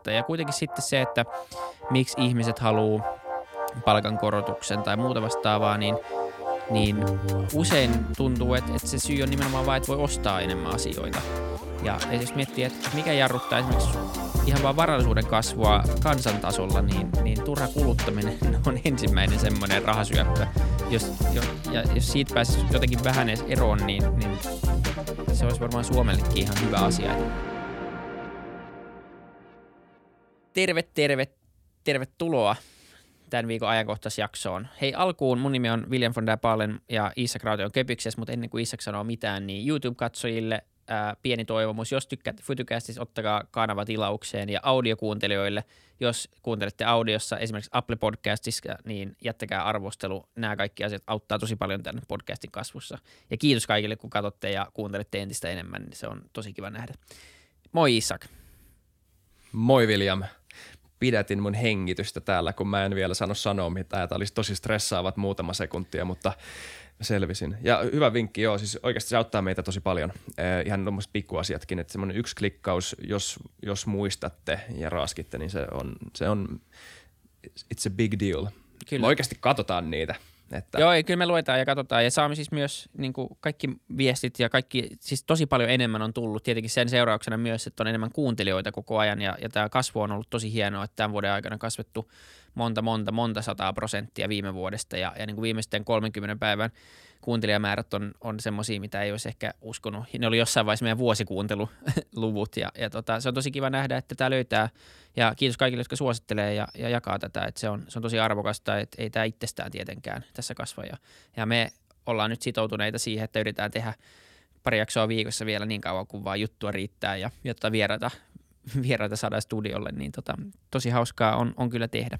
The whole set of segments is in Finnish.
vastata. Ja kuitenkin sitten se, että miksi ihmiset haluaa palkankorotuksen tai muuta vastaavaa, niin, niin usein tuntuu, että, että se syy on nimenomaan vain, että voi ostaa enemmän asioita. Ja jos miettii, että mikä jarruttaa esimerkiksi ihan vaan varallisuuden kasvua kansantasolla, niin, niin turha kuluttaminen on ensimmäinen semmoinen rahasyöppö. Jos, jo, ja jos siitä pääsisi jotenkin vähän edes eroon, niin, niin se olisi varmaan Suomellekin ihan hyvä asia. Terve, terve, tervetuloa tämän viikon ajankohtaisjaksoon. Hei alkuun, mun nimi on William von der Palen ja Isak Raute on Köpyksessä, mutta ennen kuin Isak sanoo mitään, niin YouTube-katsojille ää, pieni toivomus. Jos tykkäät Futucastista, ottakaa kanava tilaukseen ja audiokuuntelijoille, jos kuuntelette audiossa esimerkiksi Apple Podcastissa, niin jättäkää arvostelu. Nämä kaikki asiat auttaa tosi paljon tämän podcastin kasvussa. Ja kiitos kaikille, kun katsotte ja kuuntelette entistä enemmän, niin se on tosi kiva nähdä. Moi Isak. Moi William pidätin mun hengitystä täällä, kun mä en vielä sano sanoa mitään. Tämä olisi tosi stressaavat muutama sekuntia, mutta selvisin. Ja hyvä vinkki, joo, siis oikeasti se auttaa meitä tosi paljon. Eh, ihan tuommoiset pikkuasiatkin, että semmoinen yksi klikkaus, jos, jos muistatte ja raaskitte, niin se on, se on it's a big deal. Kyllä. Me oikeasti katsotaan niitä. Että... Joo, kyllä me luetaan ja katsotaan ja saamme siis myös niin kuin kaikki viestit ja kaikki, siis tosi paljon enemmän on tullut. Tietenkin sen seurauksena myös, että on enemmän kuuntelijoita koko ajan ja, ja tämä kasvu on ollut tosi hienoa, että tämän vuoden aikana kasvettu monta, monta, monta sataa prosenttia viime vuodesta ja, ja niin kuin viimeisten 30 päivän kuuntelijamäärät on, on semmoisia, mitä ei olisi ehkä uskonut. Ne oli jossain vaiheessa meidän vuosikuunteluluvut ja, ja tota, se on tosi kiva nähdä, että tämä löytää ja kiitos kaikille, jotka suosittelee ja, ja jakaa tätä, että se on, se on tosi arvokasta, että ei tämä itsestään tietenkään tässä kasva ja, ja me ollaan nyt sitoutuneita siihen, että yritetään tehdä pari jaksoa viikossa vielä niin kauan kuin vaan juttua riittää ja jotta vieraita, vieraita saadaan studiolle, niin tota, tosi hauskaa on, on kyllä tehdä.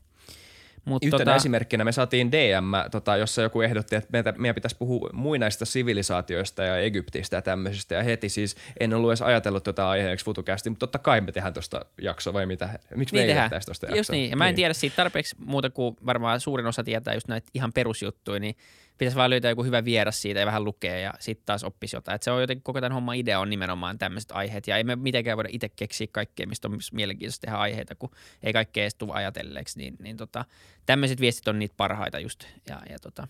Mut Yhtenä tota... esimerkkinä me saatiin DM, tota, jossa joku ehdotti, että meitä, meidän pitäisi puhua muinaista sivilisaatioista ja Egyptistä ja tämmöisistä. Ja heti siis en ollut edes ajatellut tuota aiheeksi futukästi, mutta totta kai me tehdään tuosta jakso vai mitä? Miksi niin me ei tehdään tuosta Just niin, ja mä en niin. tiedä siitä tarpeeksi muuta kuin varmaan suurin osa tietää just näitä ihan perusjuttuja, niin pitäisi vaan löytää joku hyvä vieras siitä ja vähän lukea ja sitten taas oppisi jotain. Et se on jotenkin koko tämän homman idea on nimenomaan tämmöiset aiheet ja ei me mitenkään voida itse keksiä kaikkea, mistä on mielenkiintoista tehdä aiheita, kun ei kaikkea edes tule ajatelleeksi. Niin, niin tota, tämmöiset viestit on niitä parhaita just. Ja, ja tota.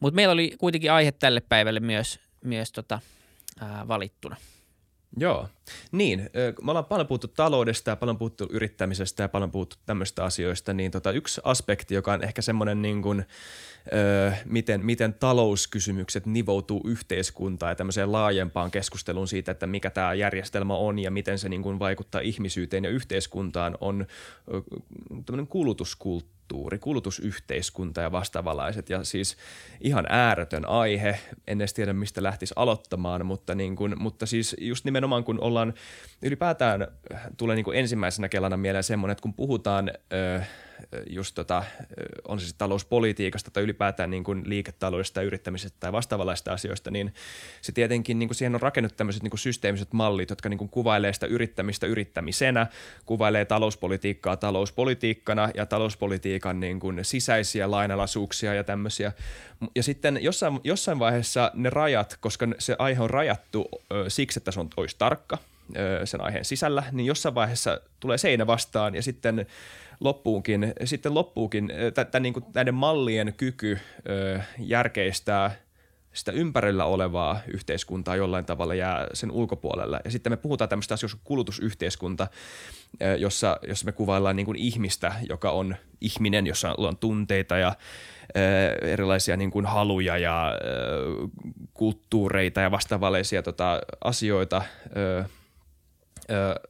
Mutta meillä oli kuitenkin aihe tälle päivälle myös, myös tota, ää, valittuna. Joo, niin. Me ollaan paljon puhuttu taloudesta ja paljon puhuttu yrittämisestä ja paljon puhuttu tämmöistä asioista, niin tota, yksi aspekti, joka on ehkä semmoinen niin kuin, ö, miten, miten talouskysymykset nivoutuu yhteiskuntaan ja tämmöiseen laajempaan keskusteluun siitä, että mikä tämä järjestelmä on ja miten se niin kuin vaikuttaa ihmisyyteen ja yhteiskuntaan, on tämmöinen kulutuskulttuuri kulttuuri, kulutusyhteiskunta ja vastaavalaiset. Ja siis ihan ääretön aihe, en edes tiedä mistä lähtisi aloittamaan, mutta, niin kuin, mutta siis just nimenomaan kun ollaan, ylipäätään tulee niin ensimmäisenä kelana mieleen semmoinen, että kun puhutaan ö, just tota, on se sitten talouspolitiikasta tai ylipäätään niin kuin liiketaloudesta ja yrittämisestä tai vastaavanlaista asioista, niin se tietenkin niin kuin siihen on rakennettu tämmöiset niin kuin systeemiset mallit, jotka niin kuin kuvailee sitä yrittämistä yrittämisenä, kuvailee talouspolitiikkaa talouspolitiikkana ja talouspolitiikan niin kuin sisäisiä lainalaisuuksia ja tämmöisiä. Ja sitten jossain, jossain vaiheessa ne rajat, koska se aihe on rajattu ö, siksi, että se on, olisi tarkka ö, sen aiheen sisällä, niin jossain vaiheessa tulee seinä vastaan ja sitten loppuunkin, sitten loppuukin tämän, niin kuin, näiden mallien kyky ö, järkeistää sitä ympärillä olevaa yhteiskuntaa jollain tavalla jää sen ulkopuolelle. Ja sitten me puhutaan tämmöistä asioista kuin kulutusyhteiskunta, jossa, jossa me kuvaillaan niin kuin ihmistä, joka on ihminen, jossa on tunteita ja erilaisia niin kuin haluja ja kulttuureita ja vastaavanlaisia tota, asioita –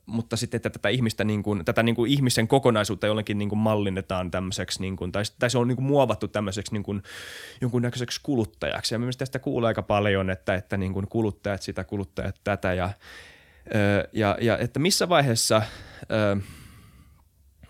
Mutta sitten että tätä ihmistä, niin kuin, tätä niin kuin ihmisen kokonaisuutta jollakin niin kuin mallinnetaan tämmöiseksi, niin kuin, tai, tai se on niin kuin muovattu tämmöiseksi niin kuin, näköiseksi kuluttajaksi. Ja mielestäni tästä kuulee aika paljon, että, että niin kuin kuluttajat sitä, kuluttajat tätä. Ja, ja, ja että missä vaiheessa,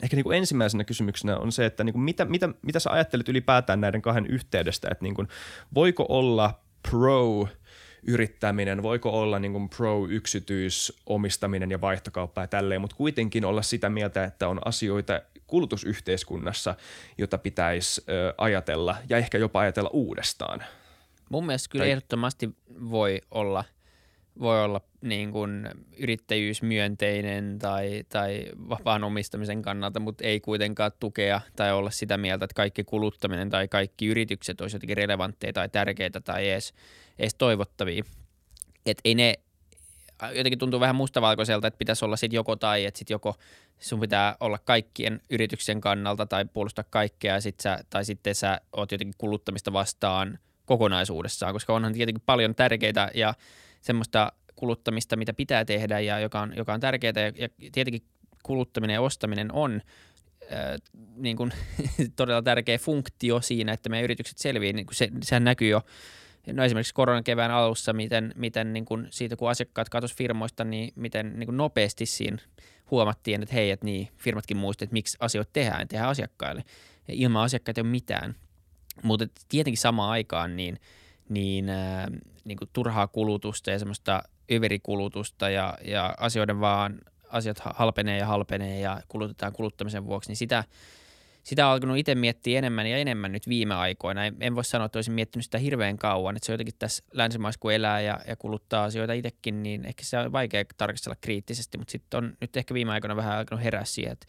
ehkä niin kuin ensimmäisenä kysymyksenä on se, että niin kuin mitä, mitä, mitä sä ajattelet ylipäätään näiden kahden yhteydestä, että niin kuin, voiko olla pro – yrittäminen, voiko olla niin kuin pro-yksityisomistaminen ja vaihtokauppa ja tälleen, mutta kuitenkin olla sitä mieltä, että on asioita kulutusyhteiskunnassa, jota pitäisi ö, ajatella ja ehkä jopa ajatella uudestaan. Mun mielestä kyllä tai... ehdottomasti voi olla voi olla niin kuin yrittäjyysmyönteinen tai, tai vapaan omistamisen kannalta, mutta ei kuitenkaan tukea tai olla sitä mieltä, että kaikki kuluttaminen tai kaikki yritykset olisi jotenkin relevantteja tai tärkeitä tai edes, edes toivottavia. Et ei ne, jotenkin tuntuu vähän mustavalkoiselta, että pitäisi olla sitten joko tai, että sitten joko sun pitää olla kaikkien yrityksen kannalta tai puolustaa kaikkea sit sä, tai sitten sä oot jotenkin kuluttamista vastaan kokonaisuudessaan, koska onhan tietenkin paljon tärkeitä ja semmoista kuluttamista, mitä pitää tehdä ja joka on, joka on tärkeää ja, ja tietenkin kuluttaminen ja ostaminen on äh, niin kuin, todella tärkeä funktio siinä, että meidän yritykset selviää, niin se, sehän näkyy jo no esimerkiksi koronan kevään alussa, miten, miten niin kuin siitä kun asiakkaat katosi firmoista, niin miten niin kuin nopeasti siinä huomattiin, että hei, että niin, firmatkin muistivat, että miksi asioita tehdään, tehdään asiakkaille. Ja ilman asiakkaita ei ole mitään. Mutta tietenkin samaan aikaan niin, niin, äh, niin kuin turhaa kulutusta ja semmoista överikulutusta ja, ja asioiden vaan, asiat halpenee ja halpenee ja kulutetaan kuluttamisen vuoksi, niin sitä – sitä on alkanut itse miettiä enemmän ja enemmän nyt viime aikoina. En, voi sanoa, että olisin miettinyt sitä hirveän kauan. Että se jotenkin tässä länsimaissa, kun elää ja, ja kuluttaa asioita itsekin, niin ehkä se on vaikea tarkastella kriittisesti, mutta sitten on nyt ehkä viime aikoina vähän alkanut herää siihen, että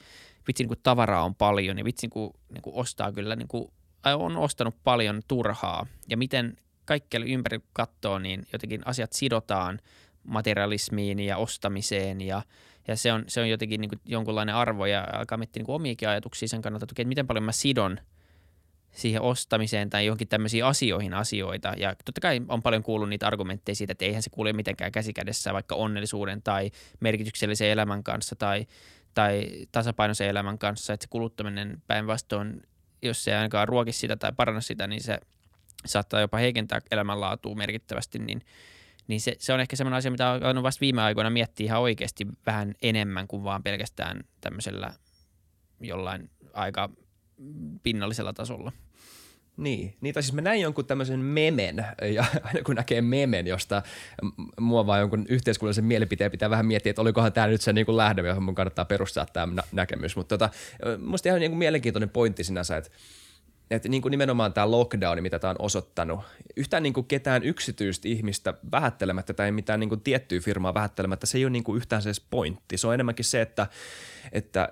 vitsi, niin kun tavaraa on paljon ja vitsi, kun niin kuin ostaa kyllä, niin kuin, on ostanut paljon turhaa. Ja miten kaikkialle ympäri katsoo, niin jotenkin asiat sidotaan materialismiin ja ostamiseen ja – ja se on, se on jotenkin niin kuin jonkunlainen arvo ja alkaa miettiä niin omiakin ajatuksia sen kannalta, että miten paljon mä sidon siihen ostamiseen tai johonkin tämmöisiin asioihin asioita. Ja totta kai on paljon kuullut niitä argumentteja siitä, että eihän se kuule mitenkään käsikädessä vaikka onnellisuuden tai merkityksellisen elämän kanssa tai, tai tasapainoisen elämän kanssa, että se kuluttaminen päinvastoin, jos se ainakaan ruoki sitä tai paranna sitä, niin se saattaa jopa heikentää elämänlaatua merkittävästi, niin – niin se, se on ehkä semmoinen asia, mitä on vasta viime aikoina miettiä ihan oikeasti vähän enemmän kuin vaan pelkästään tämmöisellä jollain aika pinnallisella tasolla. Niin, niitä siis mä näin jonkun tämmöisen memen, ja aina kun näkee memen, josta mua vaan jonkun yhteiskunnallisen mielipiteen pitää vähän miettiä, että olikohan tämä nyt se niin lähde, johon mun kannattaa perustaa tämä nä- näkemys. Mutta tota, musta ihan niin mielenkiintoinen pointti sinänsä, että että niin kuin nimenomaan tämä lockdown, mitä tämä on osoittanut, yhtään niin kuin ketään yksityistä ihmistä vähättelemättä tai mitään niin kuin tiettyä firmaa vähättelemättä, se ei ole niin kuin yhtään se pointti. Se on enemmänkin se, että, että,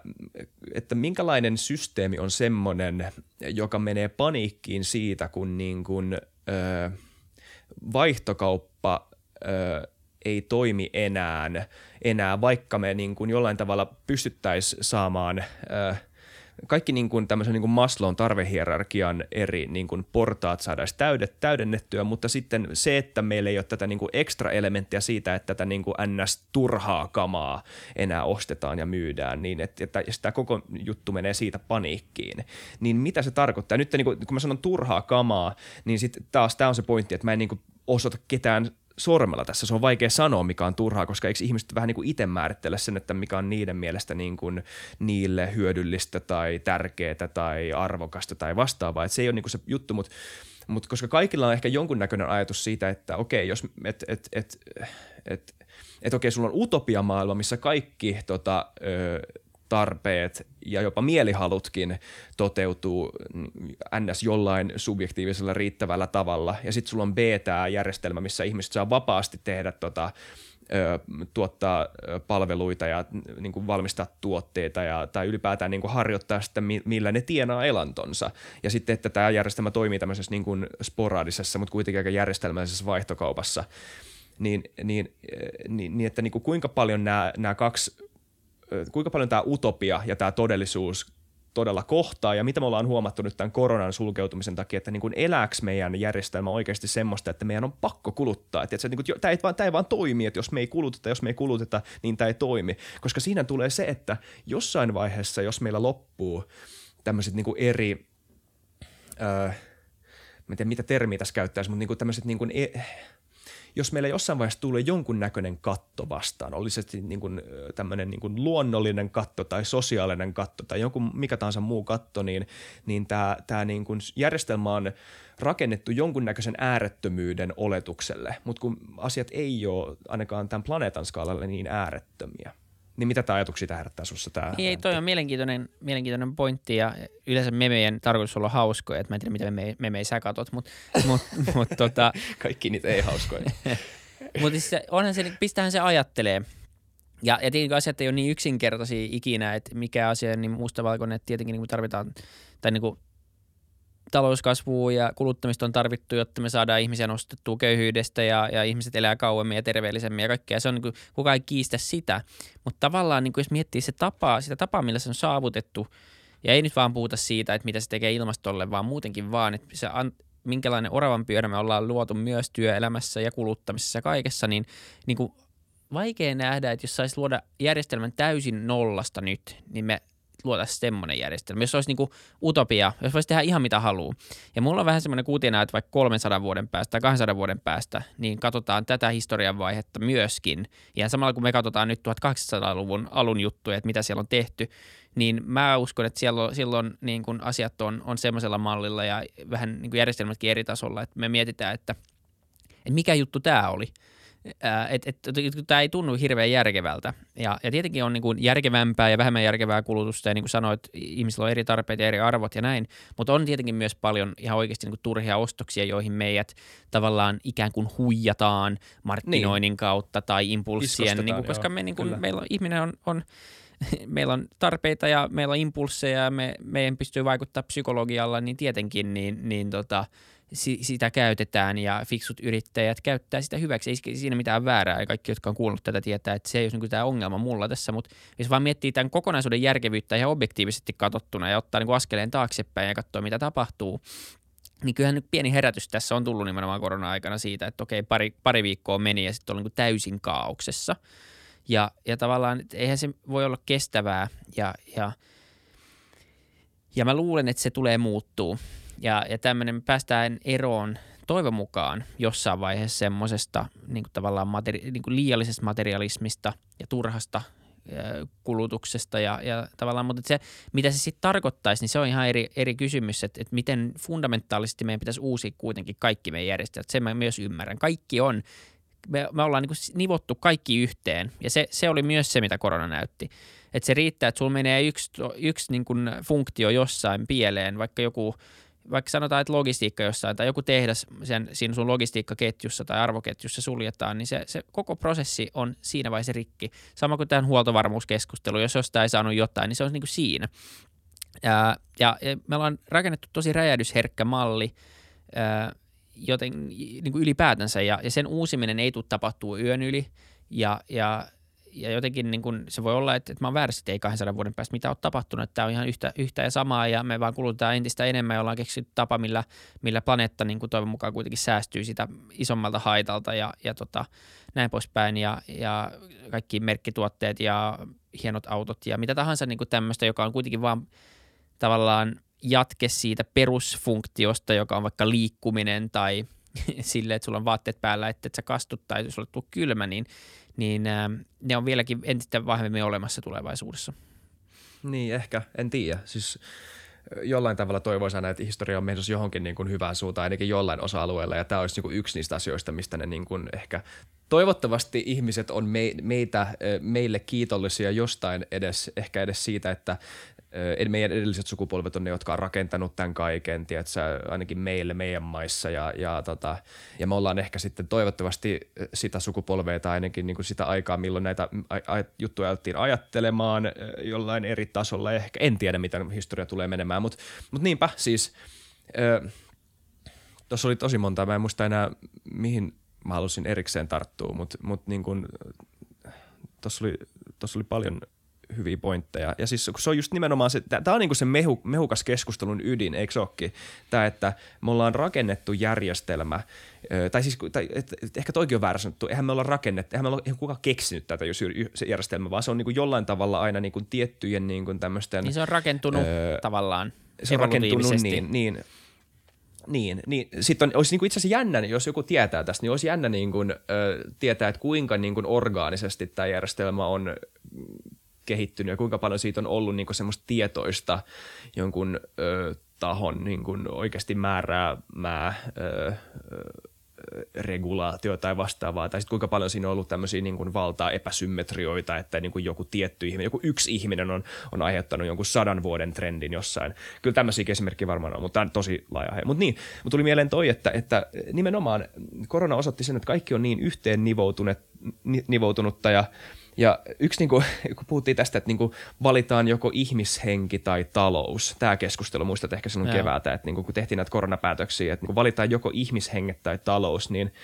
että minkälainen systeemi on semmoinen, joka menee paniikkiin siitä, kun niin kuin, ö, vaihtokauppa ö, ei toimi enää, enää vaikka me niin kuin jollain tavalla pystyttäisiin saamaan kaikki niin kuin tämmöisen niin kuin Maslown tarvehierarkian eri niin kuin portaat saadaan täydet, täydennettyä, mutta sitten se, että meillä ei ole tätä niin kuin ekstra elementtiä siitä, että tätä niin kuin ns-turhaa kamaa enää ostetaan ja myydään, niin että, että tämä koko juttu menee siitä paniikkiin. Niin mitä se tarkoittaa? Nyt niin kuin, kun mä sanon turhaa kamaa, niin sitten taas tämä on se pointti, että mä en niin kuin osoita ketään sormella tässä. Se on vaikea sanoa, mikä on turhaa, koska eikö ihmiset vähän niin kuin itse määrittele sen, että mikä on niiden mielestä niin kuin niille hyödyllistä tai tärkeää tai arvokasta tai vastaavaa. Että se ei ole niin kuin se juttu, mutta mutta koska kaikilla on ehkä jonkunnäköinen ajatus siitä, että okei, jos et, et, et, et, et okei, sulla on utopiamaailma, missä kaikki tota, ö, tarpeet ja jopa mielihalutkin toteutuu ns. jollain subjektiivisella riittävällä tavalla. Ja sitten sulla on b tämä järjestelmä, missä ihmiset saa vapaasti tehdä tota, tuottaa palveluita ja niin kuin valmistaa tuotteita ja, tai ylipäätään niin kuin harjoittaa sitä, millä ne tienaa elantonsa. Ja sitten, että tämä järjestelmä toimii tämmöisessä niin kuin sporaadisessa, mutta kuitenkin aika järjestelmällisessä vaihtokaupassa. Niin, niin, niin, niin että niin kuin kuinka paljon nämä, nämä kaksi kuinka paljon tämä utopia ja tämä todellisuus todella kohtaa ja mitä me ollaan huomattu nyt tämän koronan sulkeutumisen takia, että niin kuin elääks meidän järjestelmä oikeasti semmoista, että meidän on pakko kuluttaa. Että, että niin kuin, tämä, ei vaan, tämä ei vaan toimi, että jos me ei kuluteta, jos me ei kuluteta, niin tämä ei toimi. Koska siinä tulee se, että jossain vaiheessa, jos meillä loppuu tämmöiset niin eri, öö, mä en tiedä mitä termiä tässä käyttäisi, mutta niin kuin tämmöiset niin kuin, e- jos meillä jossain vaiheessa tulee jonkunnäköinen katto vastaan, oli se niin kuin, tämmöinen niin kuin luonnollinen katto tai sosiaalinen katto tai joku mikä tahansa muu katto, niin, niin tämä, tämä niin kuin järjestelmä on rakennettu jonkunnäköisen äärettömyyden oletukselle, mutta kun asiat ei ole ainakaan tämän planeetan skaalalla niin äärettömiä. Niin mitä tämä ajatuksia tämä herättää sinussa? Tämä, niin, ei, toi on mielenkiintoinen, mielenkiintoinen pointti ja yleensä memejen tarkoitus olla hauskoja, että mä en tiedä mitä meme, memejä sä katot, mutta mut, mut, tota... Kaikki niitä ei hauskoja. Mutta siis onhan se, pistähän se ajattelee. Ja, ja tietenkin asiat ei ole niin yksinkertaisia ikinä, että mikä asia niin mustavalkoinen, että tietenkin niin tarvitaan, tai niin kuin talouskasvua ja kuluttamista on tarvittu, jotta me saadaan ihmisiä nostettua köyhyydestä ja, ja ihmiset elää kauemmin ja terveellisemmin ja kaikkea. Se on niin kuin, kukaan ei kiistä sitä, mutta tavallaan niin kuin jos miettii se tapa, sitä tapaa, millä se on saavutettu, ja ei nyt vaan puhuta siitä, että mitä se tekee ilmastolle, vaan muutenkin vaan, että se an, minkälainen oravan pyörä me ollaan luotu myös työelämässä ja kuluttamisessa ja kaikessa, niin, niin kuin vaikea nähdä, että jos saisi luoda järjestelmän täysin nollasta nyt, niin me luotaisiin semmoinen järjestelmä, jos olisi niin kuin utopia, jos voisi tehdä ihan mitä haluaa. Ja mulla on vähän semmoinen kuutina, että vaikka 300 vuoden päästä tai 200 vuoden päästä, niin katsotaan tätä historian vaihetta myöskin. Ja samalla kun me katsotaan nyt 1800-luvun alun juttuja, että mitä siellä on tehty, niin mä uskon, että siellä, silloin niin kuin asiat on, on semmoisella mallilla ja vähän niin kuin järjestelmätkin eri tasolla, että me mietitään, että, että mikä juttu tämä oli – että et, et, et, tämä ei tunnu hirveän järkevältä. Ja, ja tietenkin on niin kuin järkevämpää ja vähemmän järkevää kulutusta ja niin kuin sanoit, ihmisillä on eri tarpeet ja eri arvot ja näin, mutta on tietenkin myös paljon ihan oikeasti niin kuin turhia ostoksia, joihin meidät tavallaan ikään kuin huijataan markkinoinnin niin. kautta tai impulssien, niin kuin, koska me, niin kuin, meillä on, ihminen on, on meillä on tarpeita ja meillä on impulsseja ja me, meidän pystyy vaikuttaa psykologialla, niin tietenkin niin, niin tota, sitä käytetään ja fiksut yrittäjät käyttää sitä hyväksi. Ei siinä mitään väärää ja kaikki, jotka on kuullut tätä, tietää, että se ei ole niin tämä ongelma mulla tässä, mutta jos vaan miettii tämän kokonaisuuden järkevyyttä ihan objektiivisesti katsottuna ja ottaa niin askeleen taaksepäin ja katsoa, mitä tapahtuu, niin kyllähän nyt pieni herätys tässä on tullut nimenomaan korona-aikana siitä, että okei, pari, pari viikkoa meni ja sitten oli niin täysin kaauksessa. Ja, ja tavallaan eihän se voi olla kestävää ja, ja, ja mä luulen, että se tulee muuttuu. Ja, ja tämmöinen päästään eroon toivon mukaan jossain vaiheessa semmoisesta niin tavallaan materi- niin liiallisesta materialismista ja turhasta kulutuksesta ja, ja tavallaan, mutta se, mitä se sitten tarkoittaisi, niin se on ihan eri, eri kysymys, että, että miten fundamentaalisesti meidän pitäisi uusia kuitenkin kaikki meidän järjestelmät. Sen mä myös ymmärrän. Kaikki on, me, me ollaan niin nivottu kaikki yhteen ja se, se oli myös se, mitä korona näytti. Että se riittää, että sulla menee yksi, yksi niin kuin funktio jossain pieleen, vaikka joku – vaikka sanotaan, että logistiikka jossain tai joku tehdas sen, siinä sun logistiikkaketjussa tai arvoketjussa suljetaan, niin se, se koko prosessi on siinä vaiheessa rikki. Sama kuin tämän huoltovarmuuskeskustelu, jos jostain ei saanut jotain, niin se on niin kuin siinä. Ja, ja, me ollaan rakennettu tosi räjähdysherkkä malli, joten niin kuin ylipäätänsä, ja, ja sen uusiminen ei tule tapahtua yön yli, ja, ja ja jotenkin niin kun, se voi olla, että, että mä oon väärässä, että ei 200 vuoden päästä mitä on tapahtunut, että tämä on ihan yhtä, yhtä ja samaa ja me vaan kulutetaan entistä enemmän ja ollaan keksitty tapa, millä, millä planeetta niin toivon mukaan kuitenkin säästyy sitä isommalta haitalta ja, ja tota, näin poispäin. Ja, ja kaikki merkkituotteet ja hienot autot ja mitä tahansa niin tämmöistä, joka on kuitenkin vaan tavallaan jatke siitä perusfunktiosta, joka on vaikka liikkuminen tai sille, että sulla on vaatteet päällä, että et sä kastut tai sulla tuu kylmä, niin niin äh, ne on vieläkin entistä vahvemmin olemassa tulevaisuudessa. Niin, ehkä, en tiedä. Siis jollain tavalla toivoisin aina, että historia on menossa johonkin niin kuin hyvään suuntaan, ainakin jollain osa-alueella, ja tämä olisi niin kuin yksi niistä asioista, mistä ne niin kuin ehkä toivottavasti ihmiset on me, meitä, meille kiitollisia jostain edes, ehkä edes siitä, että meidän edelliset sukupolvet on ne, jotka on rakentanut tämän kaiken, tiedätkö, ainakin meille, meidän maissa. Ja, ja, tota, ja me ollaan ehkä sitten toivottavasti sitä sukupolvea tai ainakin niin kuin sitä aikaa, milloin näitä a- a- juttuja alettiin ajattelemaan jollain eri tasolla. Ehkä en tiedä, miten historia tulee menemään, mutta mut niinpä siis tuossa oli tosi monta, mä en muista enää mihin mä halusin erikseen tarttua, mutta mut niin tuossa oli, oli paljon – hyviä pointteja. Ja siis se on just nimenomaan se, tämä on niinku se mehu, mehukas keskustelun ydin, eikö olekin? Tämä, että me ollaan rakennettu järjestelmä, tai siis tai, et, et, ehkä toikin on väärä sanottu, eihän me olla rakennettu, eihän me olla kukaan keksinyt tätä jos, se järjestelmä, vaan se on niinku jollain tavalla aina niinku tiettyjen niinku tämmöisten... Niin se on rakentunut öö, tavallaan Se on rakentunut niin, niin niin, niin sitten on, olisi niin kuin itse asiassa jännä, jos joku tietää tästä, niin olisi jännä niin kuin, ö, tietää, että kuinka niin kuin orgaanisesti tämä järjestelmä on kehittynyt ja kuinka paljon siitä on ollut niin semmoista tietoista jonkun ö, tahon niin kuin oikeasti määräämää ö, regulaatio tai vastaavaa, tai sitten kuinka paljon siinä on ollut tämmöisiä niin kuin valtaa epäsymmetrioita, että niin kuin joku tietty ihminen, joku yksi ihminen on, on aiheuttanut jonkun sadan vuoden trendin jossain. Kyllä tämmöisiä esimerkkejä varmaan on, mutta tämä on tosi laaja Mutta niin, mutta tuli mieleen toi, että, että nimenomaan korona osoitti sen, että kaikki on niin yhteen nivoutunutta ja ja yksi, niin kuin, kun puhuttiin tästä, että niin kuin valitaan joko ihmishenki tai talous, tämä keskustelu, muistat ehkä silloin keväältä, että niin kuin, kun tehtiin näitä koronapäätöksiä, että niin kuin valitaan joko ihmishenget tai talous, niin –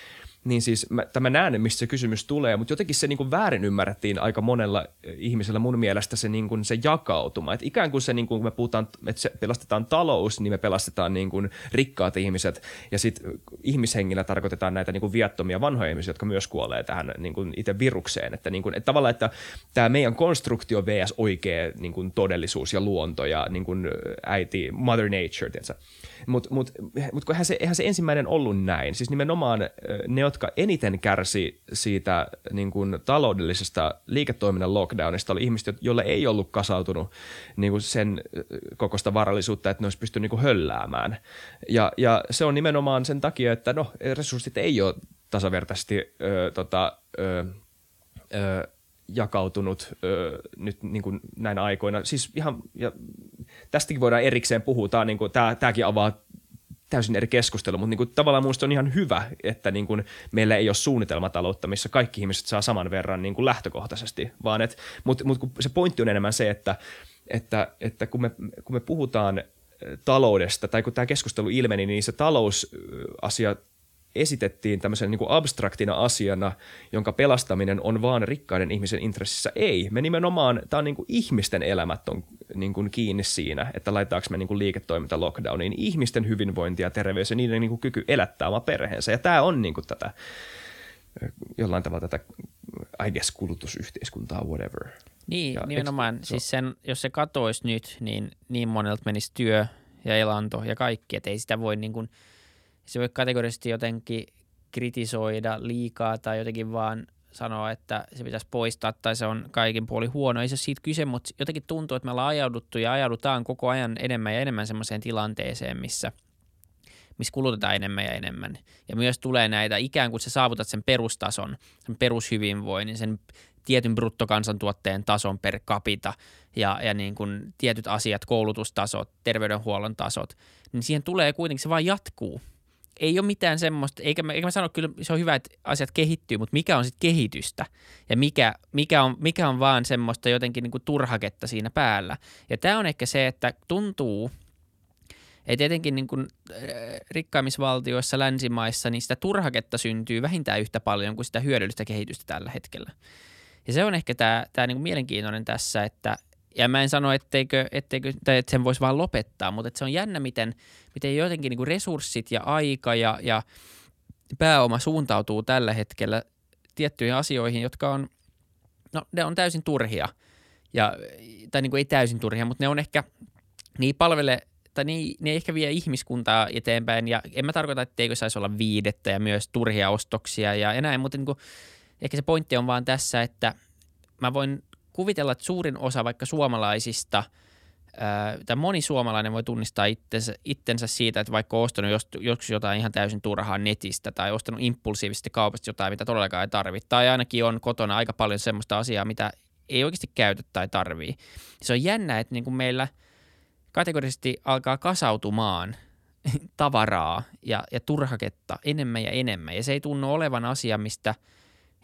niin siis mä, mä näen, mistä se kysymys tulee, mutta jotenkin se niin kuin väärin ymmärrettiin aika monella ihmisellä mun mielestä se, niin kuin se jakautuma. Että ikään kuin se, niin kuin me puhutaan, että se pelastetaan talous, niin me pelastetaan niin kuin rikkaat ihmiset ja sitten ihmishengillä tarkoitetaan näitä niin kuin viattomia vanhoja ihmisiä, jotka myös kuolee tähän niin kuin itse virukseen. Että, niin kuin, että tavallaan, että tämä meidän konstruktio vs. oikea niin kuin todellisuus ja luonto ja niin kuin äiti, mother nature? Mutta mut, mut eihän, se, eihän se ensimmäinen ollut näin. Siis nimenomaan ne, jotka eniten kärsi siitä niin kuin taloudellisesta liiketoiminnan lockdownista, oli ihmiset, joille ei ollut kasautunut niin kuin sen kokosta varallisuutta, että ne olisi pystynyt niin kuin hölläämään. Ja, ja se on nimenomaan sen takia, että no, resurssit ei ole tasavertaisesti ö, tota, ö, ö, jakautunut ö, nyt niin kuin näinä aikoina. Siis ihan, ja tästäkin voidaan erikseen puhua, tämä, niin kuin, tämä, tämäkin avaa täysin eri keskustelu, mutta niin kuin, tavallaan minusta on ihan hyvä, että niin kuin, meillä ei ole suunnitelmataloutta, missä kaikki ihmiset saa saman verran niin kuin lähtökohtaisesti, vaan et, mutta mut, se pointti on enemmän se, että, että, että kun, me, kun me puhutaan taloudesta, tai kun tämä keskustelu ilmeni, niin se talousasia esitettiin tämmöisen niin kuin abstraktina asiana, jonka pelastaminen on vaan rikkaiden ihmisen intressissä. Ei, me nimenomaan, tämä on niin kuin ihmisten elämät on niin kuin kiinni siinä, että laitetaanko me niin kuin liiketoiminta lockdowniin, ihmisten hyvinvointi ja terveys ja niiden niin kuin kyky elättää oma perheensä. Ja tämä on niin kuin tätä, jollain tavalla tätä, I guess, kulutusyhteiskuntaa, whatever. Niin, ja nimenomaan. Eikö, siis sen, jos se katoisi nyt, niin niin monelta menisi työ ja elanto ja kaikki, että ei sitä voi niin kuin – se voi kategorisesti jotenkin kritisoida liikaa tai jotenkin vaan sanoa, että se pitäisi poistaa tai se on kaikin puoli huono. Ei se siitä kyse, mutta jotenkin tuntuu, että me ollaan ajauduttu ja ajaudutaan koko ajan enemmän ja enemmän semmoiseen tilanteeseen, missä, missä kulutetaan enemmän ja enemmän. Ja myös tulee näitä, ikään kuin sä saavutat sen perustason, sen perushyvinvoinnin, sen tietyn bruttokansantuotteen tason per capita ja, ja niin kuin tietyt asiat, koulutustasot, terveydenhuollon tasot, niin siihen tulee kuitenkin, se vaan jatkuu ei ole mitään semmoista, eikä mä, eikä mä sano, kyllä se on hyvä, että asiat kehittyy, mutta mikä on sitten kehitystä ja mikä, mikä, on, mikä on vaan semmoista jotenkin niin kuin turhaketta siinä päällä. Ja tämä on ehkä se, että tuntuu, että etenkin niin kuin äh, rikkaimisvaltioissa, länsimaissa, niin sitä turhaketta syntyy vähintään yhtä paljon kuin sitä hyödyllistä kehitystä tällä hetkellä. Ja se on ehkä tämä, tämä niin kuin mielenkiintoinen tässä, että, ja mä en sano, etteikö, etteikö, tai että sen voisi vaan lopettaa, mutta että se on jännä, miten, miten jotenkin niin resurssit ja aika ja, ja pääoma suuntautuu tällä hetkellä tiettyihin asioihin, jotka on, no ne on täysin turhia. Ja, tai niin kuin ei täysin turhia, mutta ne on ehkä, niin palvele, tai niin, ne ehkä vie ihmiskuntaa eteenpäin. Ja en mä tarkoita, etteikö saisi olla viidettä ja myös turhia ostoksia ja, ja näin, mutta niin kuin, ehkä se pointti on vaan tässä, että mä voin kuvitella, että suurin osa vaikka suomalaisista tai moni suomalainen voi tunnistaa itsensä, itsensä siitä, että vaikka on ostanut joskus jotain ihan täysin turhaa netistä tai ostanut impulsiivisesti kaupasta jotain, mitä todellakaan ei tarvitse. Tai ainakin on kotona aika paljon semmoista asiaa, mitä ei oikeasti käytä tai tarvii. Se on jännä, että niin kuin meillä kategorisesti alkaa kasautumaan tavaraa ja, ja turhaketta enemmän ja enemmän. Ja se ei tunnu olevan asia, mistä –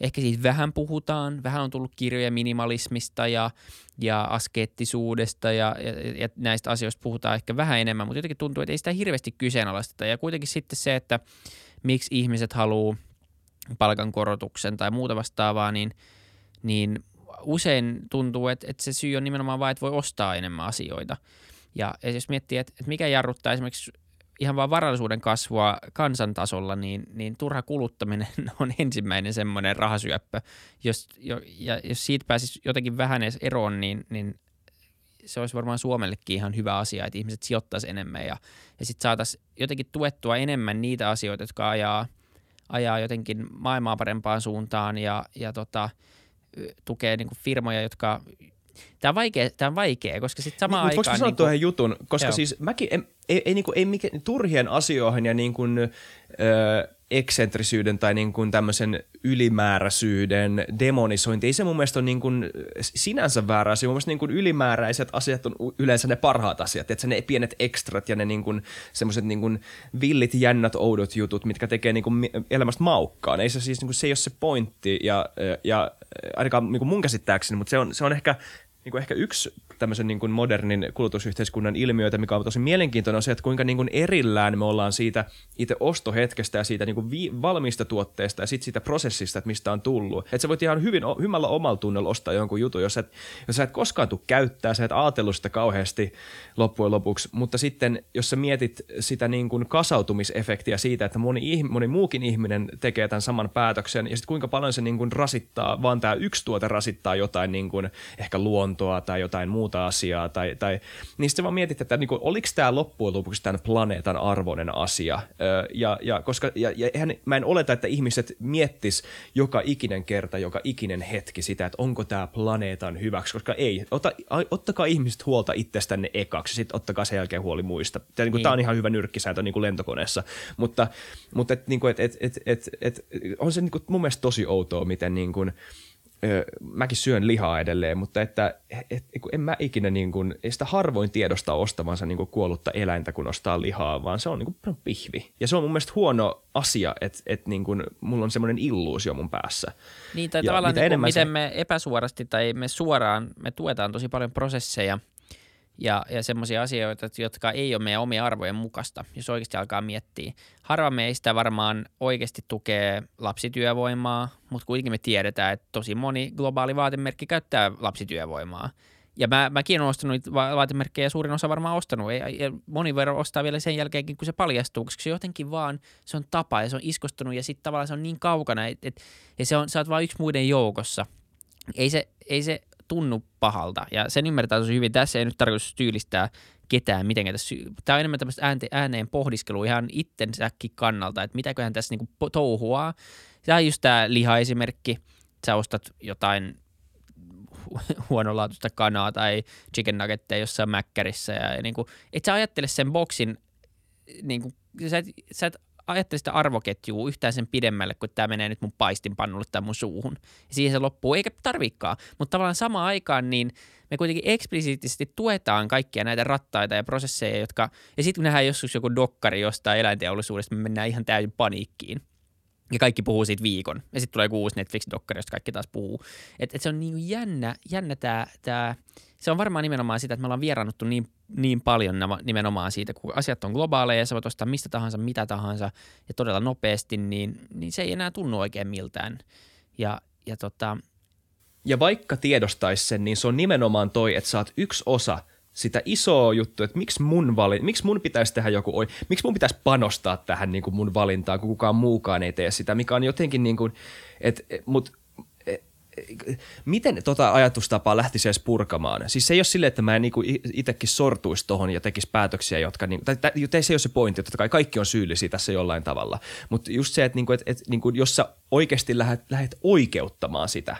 ehkä siitä vähän puhutaan, vähän on tullut kirjoja minimalismista ja, ja askeettisuudesta ja, ja, ja näistä asioista puhutaan ehkä vähän enemmän, mutta jotenkin tuntuu, että ei sitä hirveästi kyseenalaisteta. Ja kuitenkin sitten se, että miksi ihmiset haluaa palkankorotuksen tai muuta vastaavaa, niin, niin usein tuntuu, että, että se syy on nimenomaan vain, että voi ostaa enemmän asioita. Ja jos miettii, että, että mikä jarruttaa esimerkiksi ihan vaan varallisuuden kasvua kansantasolla, niin, niin turha kuluttaminen on ensimmäinen semmoinen rahasyöppö. Jos, jo, ja jos siitä pääsisi jotenkin vähän edes eroon, niin, niin se olisi varmaan Suomellekin ihan hyvä asia, että ihmiset sijoittaisi enemmän ja, ja sitten saataisiin jotenkin tuettua enemmän niitä asioita, jotka ajaa, ajaa jotenkin maailmaa parempaan suuntaan ja, ja tota, tukee niin firmoja, jotka Tämä on vaikea, tämä on vaikea koska sitten samaan niin, aikaan... Voisiko sanoa niin kuin, jutun, koska joo. siis mäkin, ei, ei, ei, niin kuin, ei mikä, turhien asioihin ja niin kuin, ö, eksentrisyyden tai niin kuin tämmöisen ylimääräisyyden demonisointi, ei se mun mielestä ole niin kuin sinänsä väärä asia. Mun mielestä niin kuin ylimääräiset asiat on yleensä ne parhaat asiat, että ne pienet ekstrat ja ne niin kuin semmoiset niin kuin villit, jännät, oudot jutut, mitkä tekee niin kuin elämästä maukkaan. Ei se siis, niin kuin, se ei ole se pointti ja, ja ainakaan niin kuin mun käsittääkseni, mutta se on, se on ehkä niin kuin ehkä yksi tämmöisen niin kuin modernin kulutusyhteiskunnan ilmiöitä, mikä on tosi mielenkiintoinen, on se, että kuinka niin kuin erillään me ollaan siitä itse ostohetkestä ja siitä niin kuin vi- valmista tuotteesta ja sitten siitä prosessista, että mistä on tullut. Että sä voit ihan hyvin hymällä omalla tunnella ostaa jonkun jutun, jos, et, jos sä et koskaan tule käyttää, sä et ajatellut sitä kauheasti loppujen lopuksi, mutta sitten jos sä mietit sitä niin kuin kasautumisefektiä siitä, että moni, moni muukin ihminen tekee tämän saman päätöksen ja sitten kuinka paljon se niin kuin rasittaa, vaan tämä yksi tuote rasittaa jotain niin kuin ehkä luontoa tai jotain muuta asiaa, tai, tai niin sitten vaan mietit, että niin kuin, oliko tämä loppujen lopuksi tämän planeetan arvoinen asia, öö, ja, ja, koska, ja, ja eihän, mä en oleta, että ihmiset miettis joka ikinen kerta, joka ikinen hetki sitä, että onko tämä planeetan hyväksi, koska ei, Ota, ottakaa ihmiset huolta itsestänne ekaksi, sitten ottakaa sen jälkeen huoli muista. Tämä, niin kuin, niin. on ihan hyvä nyrkkisääntö niin kuin lentokoneessa, mutta, mutta et, niin kuin, et, et, et, et, et, on se niin kuin, mun mielestä tosi outoa, miten niin kuin, mäkin syön lihaa edelleen, mutta että et, et, en mä ikinä niin kuin, sitä harvoin tiedosta ostavansa niin kuin kuollutta eläintä, kun ostaa lihaa, vaan se on niin kuin pihvi. Ja se on mun mielestä huono asia, että et niin kuin, mulla on semmoinen illuusio mun päässä. Niin, tai ja tavallaan niin kuin, miten se... me epäsuorasti tai me suoraan, me tuetaan tosi paljon prosesseja – ja, ja semmoisia asioita, jotka ei ole meidän omien arvojen mukaista, jos oikeasti alkaa miettiä. Harva meistä varmaan oikeasti tukee lapsityövoimaa, mutta kuitenkin me tiedetään, että tosi moni globaali vaatemerkki käyttää lapsityövoimaa. Ja mä, mäkin olen ostanut vaatemerkkejä ja suurin osa varmaan ostanut. Ja, ja moni vero ostaa vielä sen jälkeenkin, kun se paljastuu, koska se jotenkin vaan, se on tapa ja se on iskostunut ja sitten tavallaan se on niin kaukana, että et, ja se on, sä oot vaan yksi muiden joukossa. Ei se, ei se tunnu pahalta. Ja sen ymmärtää tosi hyvin. Tässä ei nyt tarkoitus tyylistää ketään mitenkään. Tässä, tämä on enemmän tämmöistä ääneen pohdiskelua ihan itsensäkin kannalta, että mitäköhän tässä niinku touhuaa. Tämä on just tämä liha-esimerkki. Sä ostat jotain huonolaatuista kanaa tai chicken nuggetteja jossain mäkkärissä ja, ja niin kuin, et sä ajattele sen boksin, niin kuin, sä, et, sä et ajattele sitä arvoketjua yhtään sen pidemmälle, kun tämä menee nyt mun paistinpannulle tai mun suuhun. Ja siihen se loppuu, eikä tarvikaan. Mutta tavallaan samaan aikaan niin me kuitenkin eksplisiittisesti tuetaan kaikkia näitä rattaita ja prosesseja, jotka, ja sitten kun nähdään joskus joku dokkari jostain eläinteollisuudesta, me mennään ihan täysin paniikkiin. Ja kaikki puhuu siitä viikon. Ja sitten tulee uusi Netflix-dokkari, josta kaikki taas puhuu. Et, et se on niin jännä, jännä tämä, tää, se on varmaan nimenomaan sitä, että me ollaan vieraannuttu niin, niin paljon nimenomaan siitä, kun asiat on globaaleja ja sä voit ostaa mistä tahansa, mitä tahansa ja todella nopeasti, niin, niin se ei enää tunnu oikein miltään. Ja, ja, tota... ja vaikka tiedostaisi sen, niin se on nimenomaan toi, että sä oot yksi osa – sitä isoa juttua, että miksi mun, vali, miksi mun pitäisi tehdä joku, miksi mun pitäisi panostaa tähän niin kuin mun valintaan, kun kukaan muukaan ei tee sitä, mikä on jotenkin niin kuin, että, mut miten tota ajatustapaa lähtisi edes purkamaan? Siis se ei ole silleen, että mä niinku itsekin sortuisi tuohon ja tekisi päätöksiä, jotka, niinku, tai, tai, se ei ole se pointti, että kai kaikki on syyllisiä tässä jollain tavalla. Mutta just se, että niinku, et, et, niinku, jos sä oikeasti lähdet, lähdet oikeuttamaan sitä,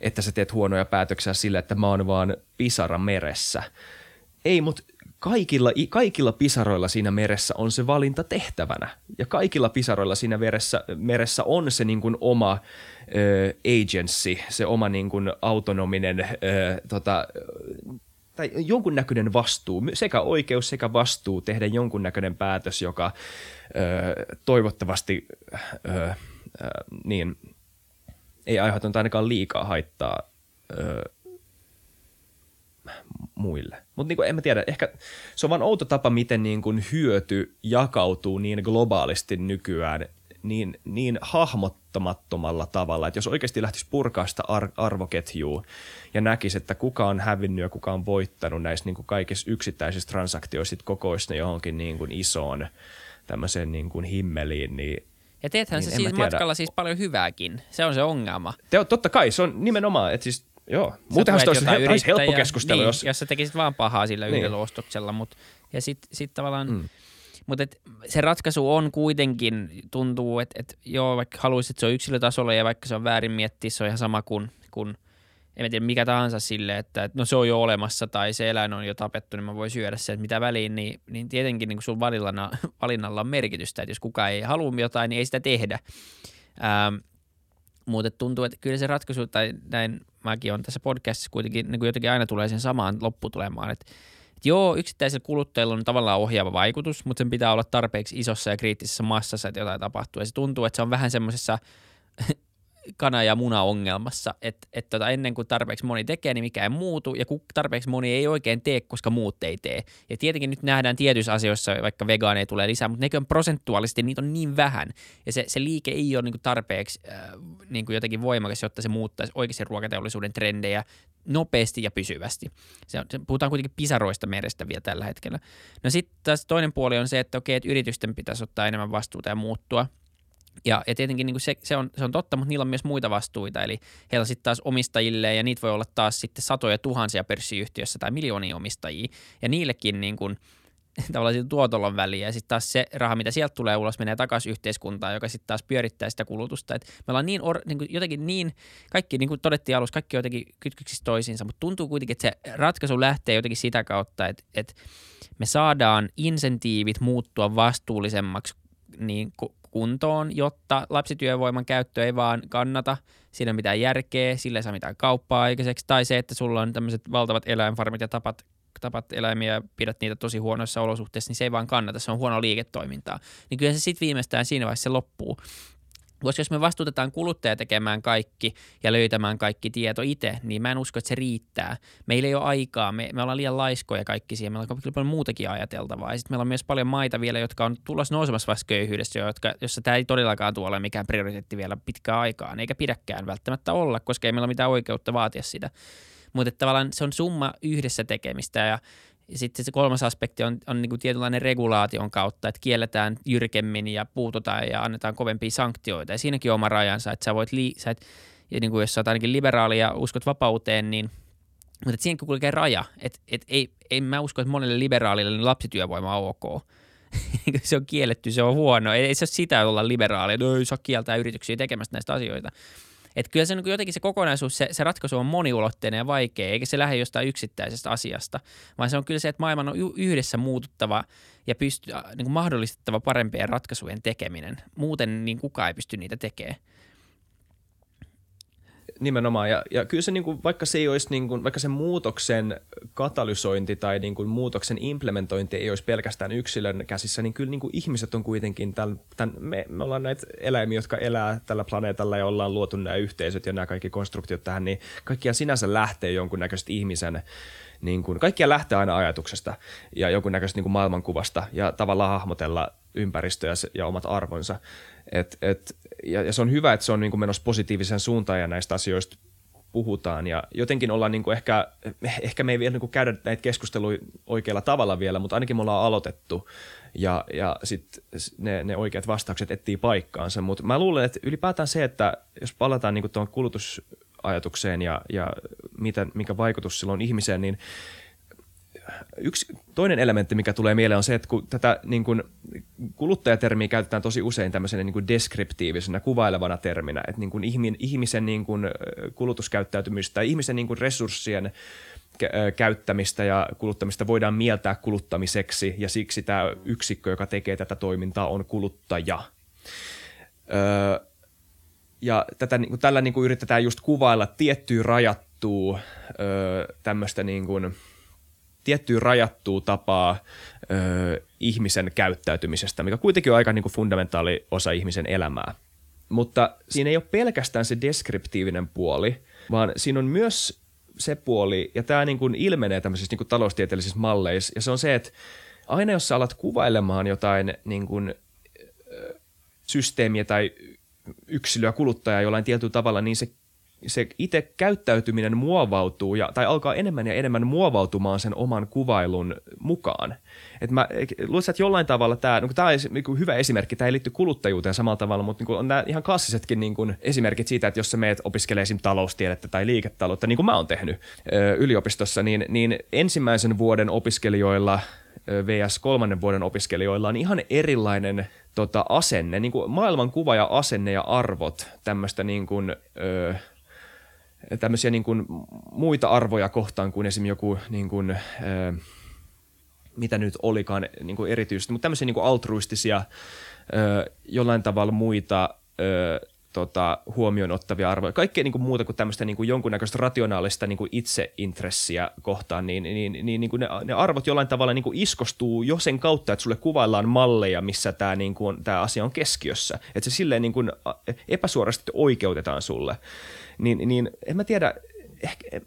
että sä teet huonoja päätöksiä sille, että mä oon vaan pisara meressä. Ei, mutta kaikilla, kaikilla pisaroilla siinä meressä on se valinta tehtävänä. Ja kaikilla pisaroilla siinä meressä, meressä on se niin kuin oma ö, agency, se oma niin kuin autonominen ö, tota, tai jonkunnäköinen vastuu, sekä oikeus sekä vastuu tehdä jonkunnäköinen päätös, joka ö, toivottavasti ö, ö, niin, ei aiheutunut ainakaan liikaa haittaa ö, muille. Mutta niinku, en mä tiedä, ehkä se on vaan outo tapa, miten niinku hyöty jakautuu niin globaalisti nykyään niin, niin hahmottamattomalla tavalla, että jos oikeasti lähtisi purkaa sitä ar- arvoketjua ja näkisi, että kuka on hävinnyt ja kuka on voittanut näissä niin kuin kaikissa yksittäisissä transaktioissa, kokoisi ne johonkin niin kuin isoon tämmöiseen niin kuin himmeliin, niin ja teethän niin, se siis matkalla siis paljon hyvääkin. Se on se ongelma. Te, totta kai, se on nimenomaan, että siis Joo, muutenhan se olisi, olisi helppo keskustelu. Niin, jos... jos sä tekisit vaan pahaa sillä niin. yhdellä ostoksella, mutta ja sitten sit tavallaan, mm. mutta se ratkaisu on kuitenkin, tuntuu, että et, joo, vaikka haluaisit, että se on yksilötasolla ja vaikka se on väärin miettiä, se on ihan sama kuin kun en tiedä mikä tahansa sille, että no se on jo olemassa tai se eläin on jo tapettu, niin mä voin syödä sen, että mitä väliin, niin, niin tietenkin niin sun valinnalla, valinnalla on merkitystä, että jos kukaan ei halua jotain, niin ei sitä tehdä. Ähm, mutta tuntuu, että kyllä se ratkaisu, tai näin mäkin on tässä podcastissa kuitenkin niin kuin jotenkin aina tulee sen samaan lopputulemaan, että, että joo, yksittäisellä kuluttajalla on tavallaan ohjaava vaikutus, mutta sen pitää olla tarpeeksi isossa ja kriittisessä massassa, että jotain tapahtuu. Ja se tuntuu, että se on vähän semmoisessa kana- ja muna-ongelmassa, että et tota, ennen kuin tarpeeksi moni tekee, niin mikään ei muutu, ja kun tarpeeksi moni ei oikein tee, koska muut ei tee. Ja tietenkin nyt nähdään tietyissä asioissa, vaikka vegaaneja tulee lisää, mutta nekin on prosentuaalisesti, niitä on niin vähän, ja se, se liike ei ole niin kuin tarpeeksi äh, niin kuin jotenkin voimakas, jotta se muuttaisi oikeasti ruokateollisuuden trendejä nopeasti ja pysyvästi. Se on, puhutaan kuitenkin pisaroista merestä vielä tällä hetkellä. No sitten taas toinen puoli on se, että okei, että yritysten pitäisi ottaa enemmän vastuuta ja muuttua – ja, ja tietenkin niin kuin se, se, on, se on totta, mutta niillä on myös muita vastuita, eli heillä sitten taas omistajille, ja niitä voi olla taas sitten satoja tuhansia pörssiyhtiössä tai miljoonia omistajia, ja niillekin niin kuin, tavallaan tuotolla on väliä, ja sitten taas se raha, mitä sieltä tulee ulos, menee takaisin yhteiskuntaan, joka sitten taas pyörittää sitä kulutusta. Et me ollaan niin, or, niin kuin jotenkin niin, kaikki niin kuin todettiin alussa, kaikki jotenkin kytkyksissä toisiinsa, mutta tuntuu kuitenkin, että se ratkaisu lähtee jotenkin sitä kautta, että, että me saadaan insentiivit muuttua vastuullisemmaksi niin kuntoon, jotta lapsityövoiman käyttö ei vaan kannata, siinä ei mitään järkeä, sillä ei saa mitään kauppaa aikaiseksi, tai se, että sulla on tämmöiset valtavat eläinfarmit ja tapat, tapat eläimiä ja pidät niitä tosi huonoissa olosuhteissa, niin se ei vaan kannata, se on huono liiketoimintaa. Niin kyllä se sitten viimeistään siinä vaiheessa se loppuu. Koska jos me vastuutetaan kuluttaja tekemään kaikki ja löytämään kaikki tieto itse, niin mä en usko, että se riittää. Meillä ei ole aikaa, me, me ollaan liian laiskoja kaikki siihen, meillä on kyllä paljon muutakin ajateltavaa. Ja sitten meillä on myös paljon maita vielä, jotka on tulossa nousemassa vasta köyhyydessä, jotka, jossa tämä ei todellakaan tule mikään prioriteetti vielä pitkään aikaan, eikä pidäkään välttämättä olla, koska ei meillä ole mitään oikeutta vaatia sitä. Mutta tavallaan se on summa yhdessä tekemistä ja ja sitten se kolmas aspekti on, on niin kuin tietynlainen regulaation kautta, että kielletään jyrkemmin ja puututaan ja annetaan kovempia sanktioita. Ja siinäkin on oma rajansa, että sä voit, li, sä et, ja niin kuin jos sä oot ainakin liberaali ja uskot vapauteen, niin mutta siinäkin kulkee raja. Et, et ei, ei mä usko, että monelle liberaalille niin lapsityövoima on ok. se on kielletty, se on huono. Ei, ei se ole sitä olla liberaali, että ei saa kieltää yrityksiä tekemästä näistä asioita. Että kyllä se niin jotenkin se kokonaisuus, se, se ratkaisu on moniulotteinen ja vaikea, eikä se lähde jostain yksittäisestä asiasta, vaan se on kyllä se, että maailman on yhdessä muututtava ja pysty, niin kuin mahdollistettava parempien ratkaisujen tekeminen. Muuten niin kukaan ei pysty niitä tekemään. Nimenomaan, ja, ja kyllä se niin kuin, vaikka se ei olisi, niin kuin, vaikka se muutoksen katalysointi tai niin kuin, muutoksen implementointi ei olisi pelkästään yksilön käsissä, niin kyllä niin kuin, ihmiset on kuitenkin, tämän, tämän, me, me ollaan näitä eläimiä, jotka elää tällä planeetalla ja ollaan luotu nämä yhteisöt ja nämä kaikki konstruktiot tähän, niin kaikkia sinänsä lähtee jonkunnäköistä ihmisen niin kuin, kaikkia lähtee aina ajatuksesta ja jonkunnäköisestä niin kuin maailmankuvasta ja tavallaan hahmotella ympäristöä ja omat arvonsa. Et, et, ja, ja se on hyvä, että se on niin kuin menossa positiivisen suuntaan ja näistä asioista puhutaan. Ja jotenkin ollaan niin kuin ehkä, ehkä me ei vielä niin kuin käydä näitä keskusteluja oikealla tavalla vielä, mutta ainakin me ollaan aloitettu. Ja, ja sitten ne, ne oikeat vastaukset etsii paikkaansa, mutta mä luulen, että ylipäätään se, että jos palataan niin kuin tuon kulutusajatukseen ja, ja mitä, mikä vaikutus sillä on ihmiseen, niin yksi toinen elementti, mikä tulee mieleen, on se, että kun tätä niin kuin, kuluttajatermiä käytetään tosi usein tämmöisenä niin kuin deskriptiivisena, kuvailevana terminä, että niin kuin ihmisen niin kuin, kulutuskäyttäytymistä tai ihmisen niin kuin resurssien käyttämistä ja kuluttamista voidaan mieltää kuluttamiseksi ja siksi tämä yksikkö, joka tekee tätä toimintaa, on kuluttaja. Öö, ja tätä, niin kuin, tällä niin kuin yritetään just kuvailla tiettyä rajattua öö, tämmöistä niin kuin – tiettyä rajattua tapaa ö, ihmisen käyttäytymisestä, mikä kuitenkin on aika niin kuin fundamentaali osa ihmisen elämää. Mutta siinä ei ole pelkästään se deskriptiivinen puoli, vaan siinä on myös se puoli, ja tämä niin kuin ilmenee tämmöisissä niin kuin taloustieteellisissä malleissa, ja se on se, että aina jos sä alat kuvailemaan jotain niin kuin, systeemiä tai yksilöä, kuluttajaa jollain tietyllä tavalla, niin se se itse käyttäytyminen muovautuu ja, tai alkaa enemmän ja enemmän muovautumaan sen oman kuvailun mukaan. Et mä luulen, että jollain tavalla tämä, no tämä on niin hyvä esimerkki, tämä ei liitty kuluttajuuteen samalla tavalla, mutta niin on nämä ihan klassisetkin niin kuin esimerkit siitä, että jos sä meet opiskelemaan esim. taloustiedettä tai liiketaloutta, niin kuin mä oon tehnyt yliopistossa, niin, niin ensimmäisen vuoden opiskelijoilla VS kolmannen vuoden opiskelijoilla on ihan erilainen tota, asenne, niin kuin maailmankuva ja asenne ja arvot tämmöistä niin kuin, ö, tämmöisiä niin kuin muita arvoja kohtaan kuin esimerkiksi joku niin kuin, mitä nyt olikaan niin kuin erityisesti, mutta tämmöisiä niin kuin altruistisia, jollain tavalla muita äh, tota, huomioon ottavia arvoja. Kaikkea niin kuin muuta kuin tämmöistä niin kuin jonkunnäköistä rationaalista niin kuin itseintressiä kohtaan, niin, niin, niin, niin kuin ne, ne arvot jollain tavalla niin kuin iskostuu jo sen kautta, että sulle kuvaillaan malleja, missä tämä, niin kuin, tämä asia on keskiössä. Että se silleen niin kuin epäsuorasti oikeutetaan sulle. Niin, niin en mä tiedä, ehkä,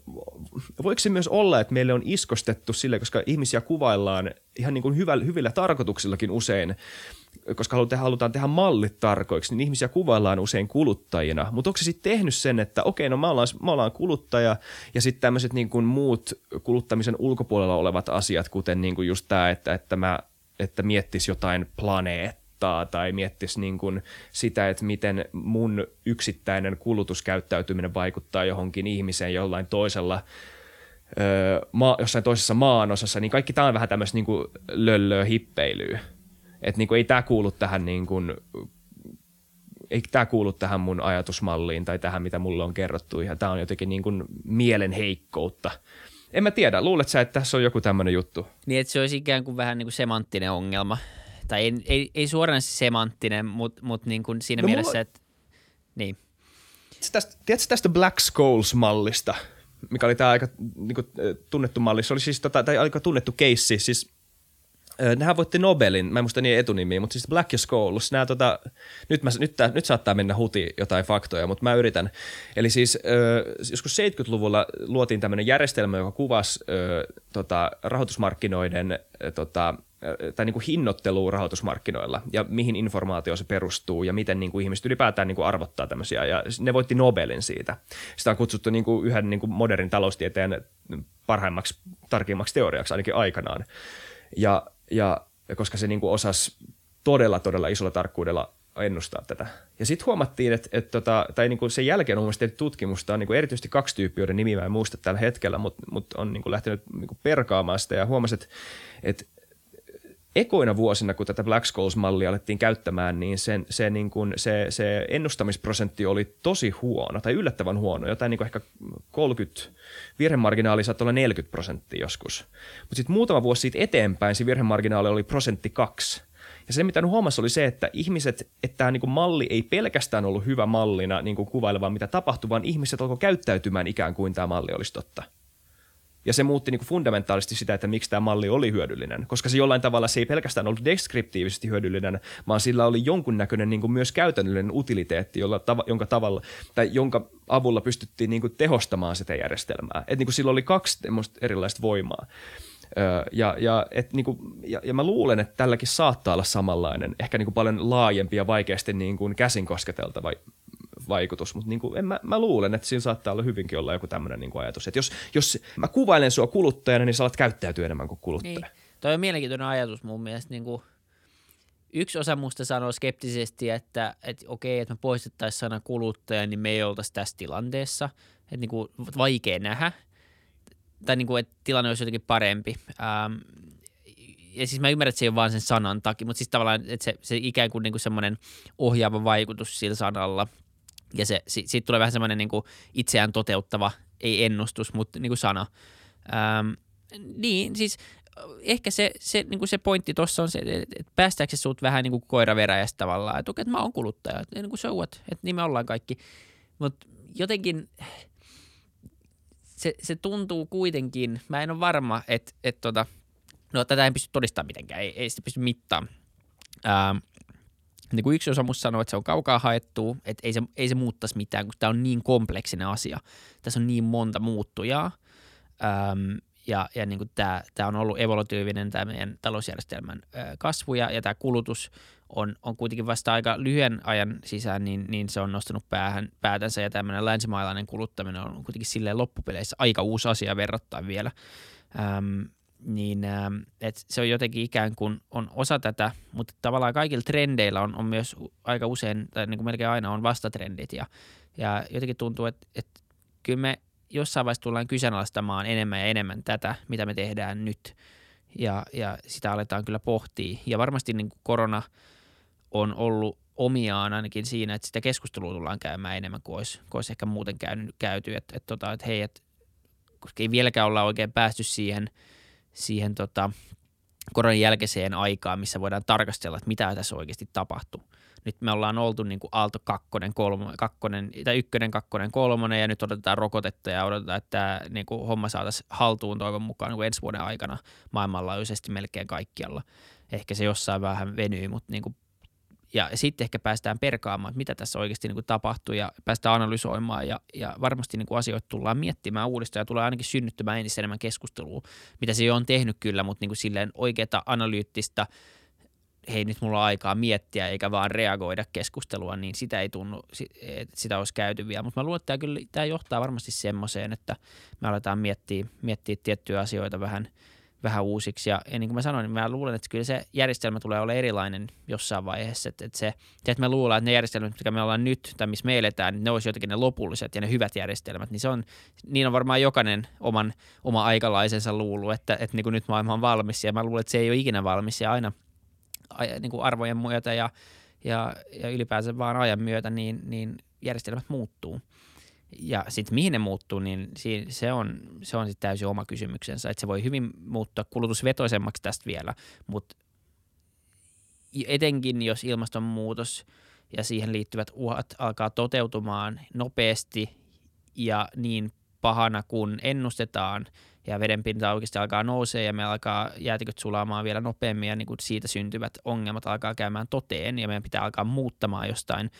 voiko se myös olla, että meille on iskostettu sille, koska ihmisiä kuvaillaan ihan niin kuin hyvillä, hyvillä tarkoituksillakin usein koska halutaan tehdä mallit tarkoiksi, niin ihmisiä kuvaillaan usein kuluttajina. Mutta onko se sitten tehnyt sen, että okei, no mä ollaan, mä ollaan kuluttaja ja sitten tämmöiset niin kuin muut kuluttamisen ulkopuolella olevat asiat, kuten niin kuin just tämä, että, että, mä, että miettisi jotain planeettaa tai miettisi niin kuin sitä, että miten mun yksittäinen kulutuskäyttäytyminen vaikuttaa johonkin ihmiseen jollain toisella öö, ma- jossain toisessa maanosassa, niin kaikki tämä on vähän tämmöistä niin löllöä hippeilyä. Että niin ei tämä kuulu tähän niin kuin, ei tämä kuulu tähän mun ajatusmalliin tai tähän, mitä mulle on kerrottu. Ja tämä on jotenkin niin kuin mielen heikkoutta. En mä tiedä, luulet sä, että tässä on joku tämmöinen juttu? Niin, että se olisi ikään kuin vähän niin kuin semanttinen ongelma. Tai ei, ei, ei suoraan semanttinen, mutta mut niin kuin siinä no, mielessä, mulla... että niin. Tästä, tiedätkö tästä Black Skulls-mallista, mikä oli tämä aika niin kuin, tunnettu malli? Se oli siis tota, tai aika tunnettu keissi. Siis Nehän voitti Nobelin, mä en muista niin etunimiä, mutta siis Black ja Scholes, nämä tota, nyt, mä, nyt, tää, nyt saattaa mennä huti jotain faktoja, mutta mä yritän. Eli siis joskus 70-luvulla luotiin tämmöinen järjestelmä, joka kuvasi tota, rahoitusmarkkinoiden tota, tai niin kuin hinnoittelua rahoitusmarkkinoilla ja mihin informaatio se perustuu ja miten niin kuin ihmiset ylipäätään niin kuin arvottaa tämmöisiä. Ja ne voitti Nobelin siitä. Sitä on kutsuttu niin kuin yhden niin kuin modernin taloustieteen parhaimmaksi, tarkimmaksi teoriaksi ainakin aikanaan. Ja ja, ja koska se niin kuin osasi todella, todella isolla tarkkuudella ennustaa tätä. Ja sitten huomattiin, että, että tota, tai niin kuin sen jälkeen on tehty tutkimusta, on niin kuin erityisesti kaksi tyyppiä, joiden nimi mä en muista tällä hetkellä, mutta, mutta on niin kuin lähtenyt niin kuin perkaamaan sitä ja huomasi, että, että ekoina vuosina, kun tätä Black Scholes-mallia alettiin käyttämään, niin sen, se, niin kuin, se, se ennustamisprosentti oli tosi huono tai yllättävän huono, jotain niin kuin ehkä 30, virhemarginaali saattoi olla 40 prosenttia joskus. Mutta sitten muutama vuosi siitä eteenpäin se virhemarginaali oli prosentti kaksi. Ja se, mitä huomasi, oli se, että ihmiset, että tämä niin malli ei pelkästään ollut hyvä mallina niin kuin kuvailevaan, mitä tapahtui, vaan ihmiset alkoi käyttäytymään ikään kuin tämä malli olisi totta. Ja se muutti niin kuin fundamentaalisesti sitä, että miksi tämä malli oli hyödyllinen, koska se jollain tavalla se ei pelkästään ollut deskriptiivisesti hyödyllinen, vaan sillä oli jonkunnäköinen niin kuin myös käytännöllinen utiliteetti, jolla, jonka, tavalla, tai jonka avulla pystyttiin niin kuin tehostamaan sitä järjestelmää. Et niin kuin sillä oli kaksi erilaista voimaa. Ja, ja, et niinku, ja, ja mä luulen, että tälläkin saattaa olla samanlainen, ehkä niinku paljon laajempi ja vaikeasti niinku käsin kosketeltava vaikutus, mutta niin kuin, en, mä, mä, luulen, että siinä saattaa olla hyvinkin olla joku tämmöinen niin ajatus, että jos, jos mä kuvailen sua kuluttajana, niin sä alat käyttäytyä enemmän kuin kuluttaja. Niin. Toi on mielenkiintoinen ajatus mun mielestä. Niin kuin yksi osa musta sanoo skeptisesti, että, että okei, että me poistettaisiin sana kuluttaja, niin me ei oltaisi tässä tilanteessa. Että niin kuin vaikea nähdä. Tai niin kuin, että tilanne olisi jotenkin parempi. Ähm, ja siis mä ymmärrän, että se ei ole vaan sen sanan takia, mutta siis tavallaan, että se, se ikään kuin, niin kuin semmoinen ohjaava vaikutus sillä sanalla – ja se, si, siitä tulee vähän semmoinen niin itseään toteuttava, ei ennustus, mutta niin kuin sana. Ähm, niin, siis ehkä se, se, niin kuin se pointti tuossa on se, että päästääkö se sut vähän niin kuin koiraveräjästä tavallaan, että että mä oon kuluttaja, että niin kuin so what, että niin me ollaan kaikki. Mutta jotenkin se, se tuntuu kuitenkin, mä en ole varma, että, että tota, no tätä ei pysty todistamaan mitenkään, ei, ei sitä pysty mittaamaan. Ähm, niin kuin yksi osa musta sanoo, että se on kaukaa haettu, että ei se, ei se muuttaisi mitään, kun tämä on niin kompleksinen asia. Tässä on niin monta muuttujaa. Öm, ja, ja niin tämä, on ollut evolutiivinen tämä meidän talousjärjestelmän kasvu ja, ja tämä kulutus on, on kuitenkin vasta aika lyhyen ajan sisään, niin, niin se on nostanut päähän, päätänsä ja tämmöinen länsimaalainen kuluttaminen on kuitenkin silleen loppupeleissä aika uusi asia verrattain vielä. Öm, niin ähm, että se on jotenkin ikään kuin on osa tätä, mutta tavallaan kaikilla trendeillä on, on myös aika usein, tai niin kuin melkein aina on vastatrendit ja, ja jotenkin tuntuu, että, että kyllä me jossain vaiheessa tullaan kyseenalaistamaan enemmän ja enemmän tätä, mitä me tehdään nyt ja, ja sitä aletaan kyllä pohtia ja varmasti niin kuin korona on ollut omiaan ainakin siinä, että sitä keskustelua tullaan käymään enemmän kuin olisi, kuin olisi ehkä muuten käynyt, käyty. Että et, tota, et hei, et, koska ei vieläkään olla oikein päästy siihen, siihen tota, koronan jälkeiseen aikaan, missä voidaan tarkastella, että mitä tässä oikeasti tapahtuu. Nyt me ollaan oltu niin kuin Aalto kakkonen, kolmonen, kakkonen, tai ykkönen, kakkonen, kolmonen ja nyt odotetaan rokotetta ja odotetaan, että tämä niin kuin homma saataisiin haltuun toivon mukaan niin kuin ensi vuoden aikana maailmanlaajuisesti melkein kaikkialla. Ehkä se jossain vähän venyy, mutta niin kuin ja sitten ehkä päästään perkaamaan, että mitä tässä oikeasti niin kuin tapahtuu ja päästään analysoimaan ja, ja varmasti niin kuin asioita tullaan miettimään uudestaan ja tulee ainakin synnyttämään entistä enemmän keskustelua, mitä se jo on tehnyt kyllä, mutta niin kuin silleen oikeata analyyttistä, hei nyt mulla on aikaa miettiä eikä vaan reagoida keskustelua, niin sitä ei tunnu, sitä olisi käyty vielä. Mutta mä luulen, että tämä, kyllä, tämä johtaa varmasti semmoiseen, että me aletaan miettiä, miettiä tiettyjä asioita vähän – vähän uusiksi. Ja, ja niin kuin mä sanoin, niin mä luulen, että kyllä se järjestelmä tulee olla erilainen jossain vaiheessa. Että, että se, että me luullaan, että ne järjestelmät, mitkä me ollaan nyt tai missä me eletään, niin ne olisi jotenkin ne lopulliset ja ne hyvät järjestelmät. Niin, se on, niin on varmaan jokainen oman, oma aikalaisensa luulu, että, että niin kuin nyt maailma on valmis. Ja mä luulen, että se ei ole ikinä valmis ja aina niin kuin arvojen myötä ja, ja, ja ylipäänsä vaan ajan myötä, niin, niin järjestelmät muuttuu. Ja sitten mihin ne muuttuu, niin se on, se on sitten täysin oma kysymyksensä. Että se voi hyvin muuttua kulutusvetoisemmaksi tästä vielä, mutta etenkin jos ilmastonmuutos ja siihen liittyvät uhat alkaa toteutumaan nopeasti ja niin pahana kuin ennustetaan ja vedenpinta oikeasti alkaa nousee ja me alkaa jäätiköt sulaamaan vielä nopeammin ja niin kuin siitä syntyvät ongelmat alkaa käymään toteen ja meidän pitää alkaa muuttamaan jostain –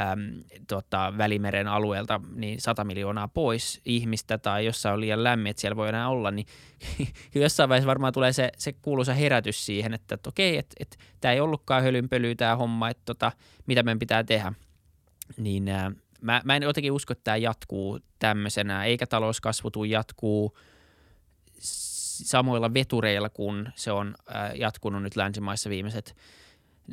äm, tota, Välimeren alueelta niin 100 miljoonaa pois ihmistä tai jossain on liian lämmin, että siellä voi enää olla, niin jossain vaiheessa varmaan tulee se, se kuuluisa herätys siihen, että, että okei, että, että tämä ei ollutkaan hölynpölyä tämä homma, että tota, mitä meidän pitää tehdä. Niin ää, mä, mä en jotenkin usko, että tämä jatkuu tämmöisenä, eikä talouskasvu tule jatkuu samoilla vetureilla, kun se on ää, jatkunut nyt länsimaissa viimeiset –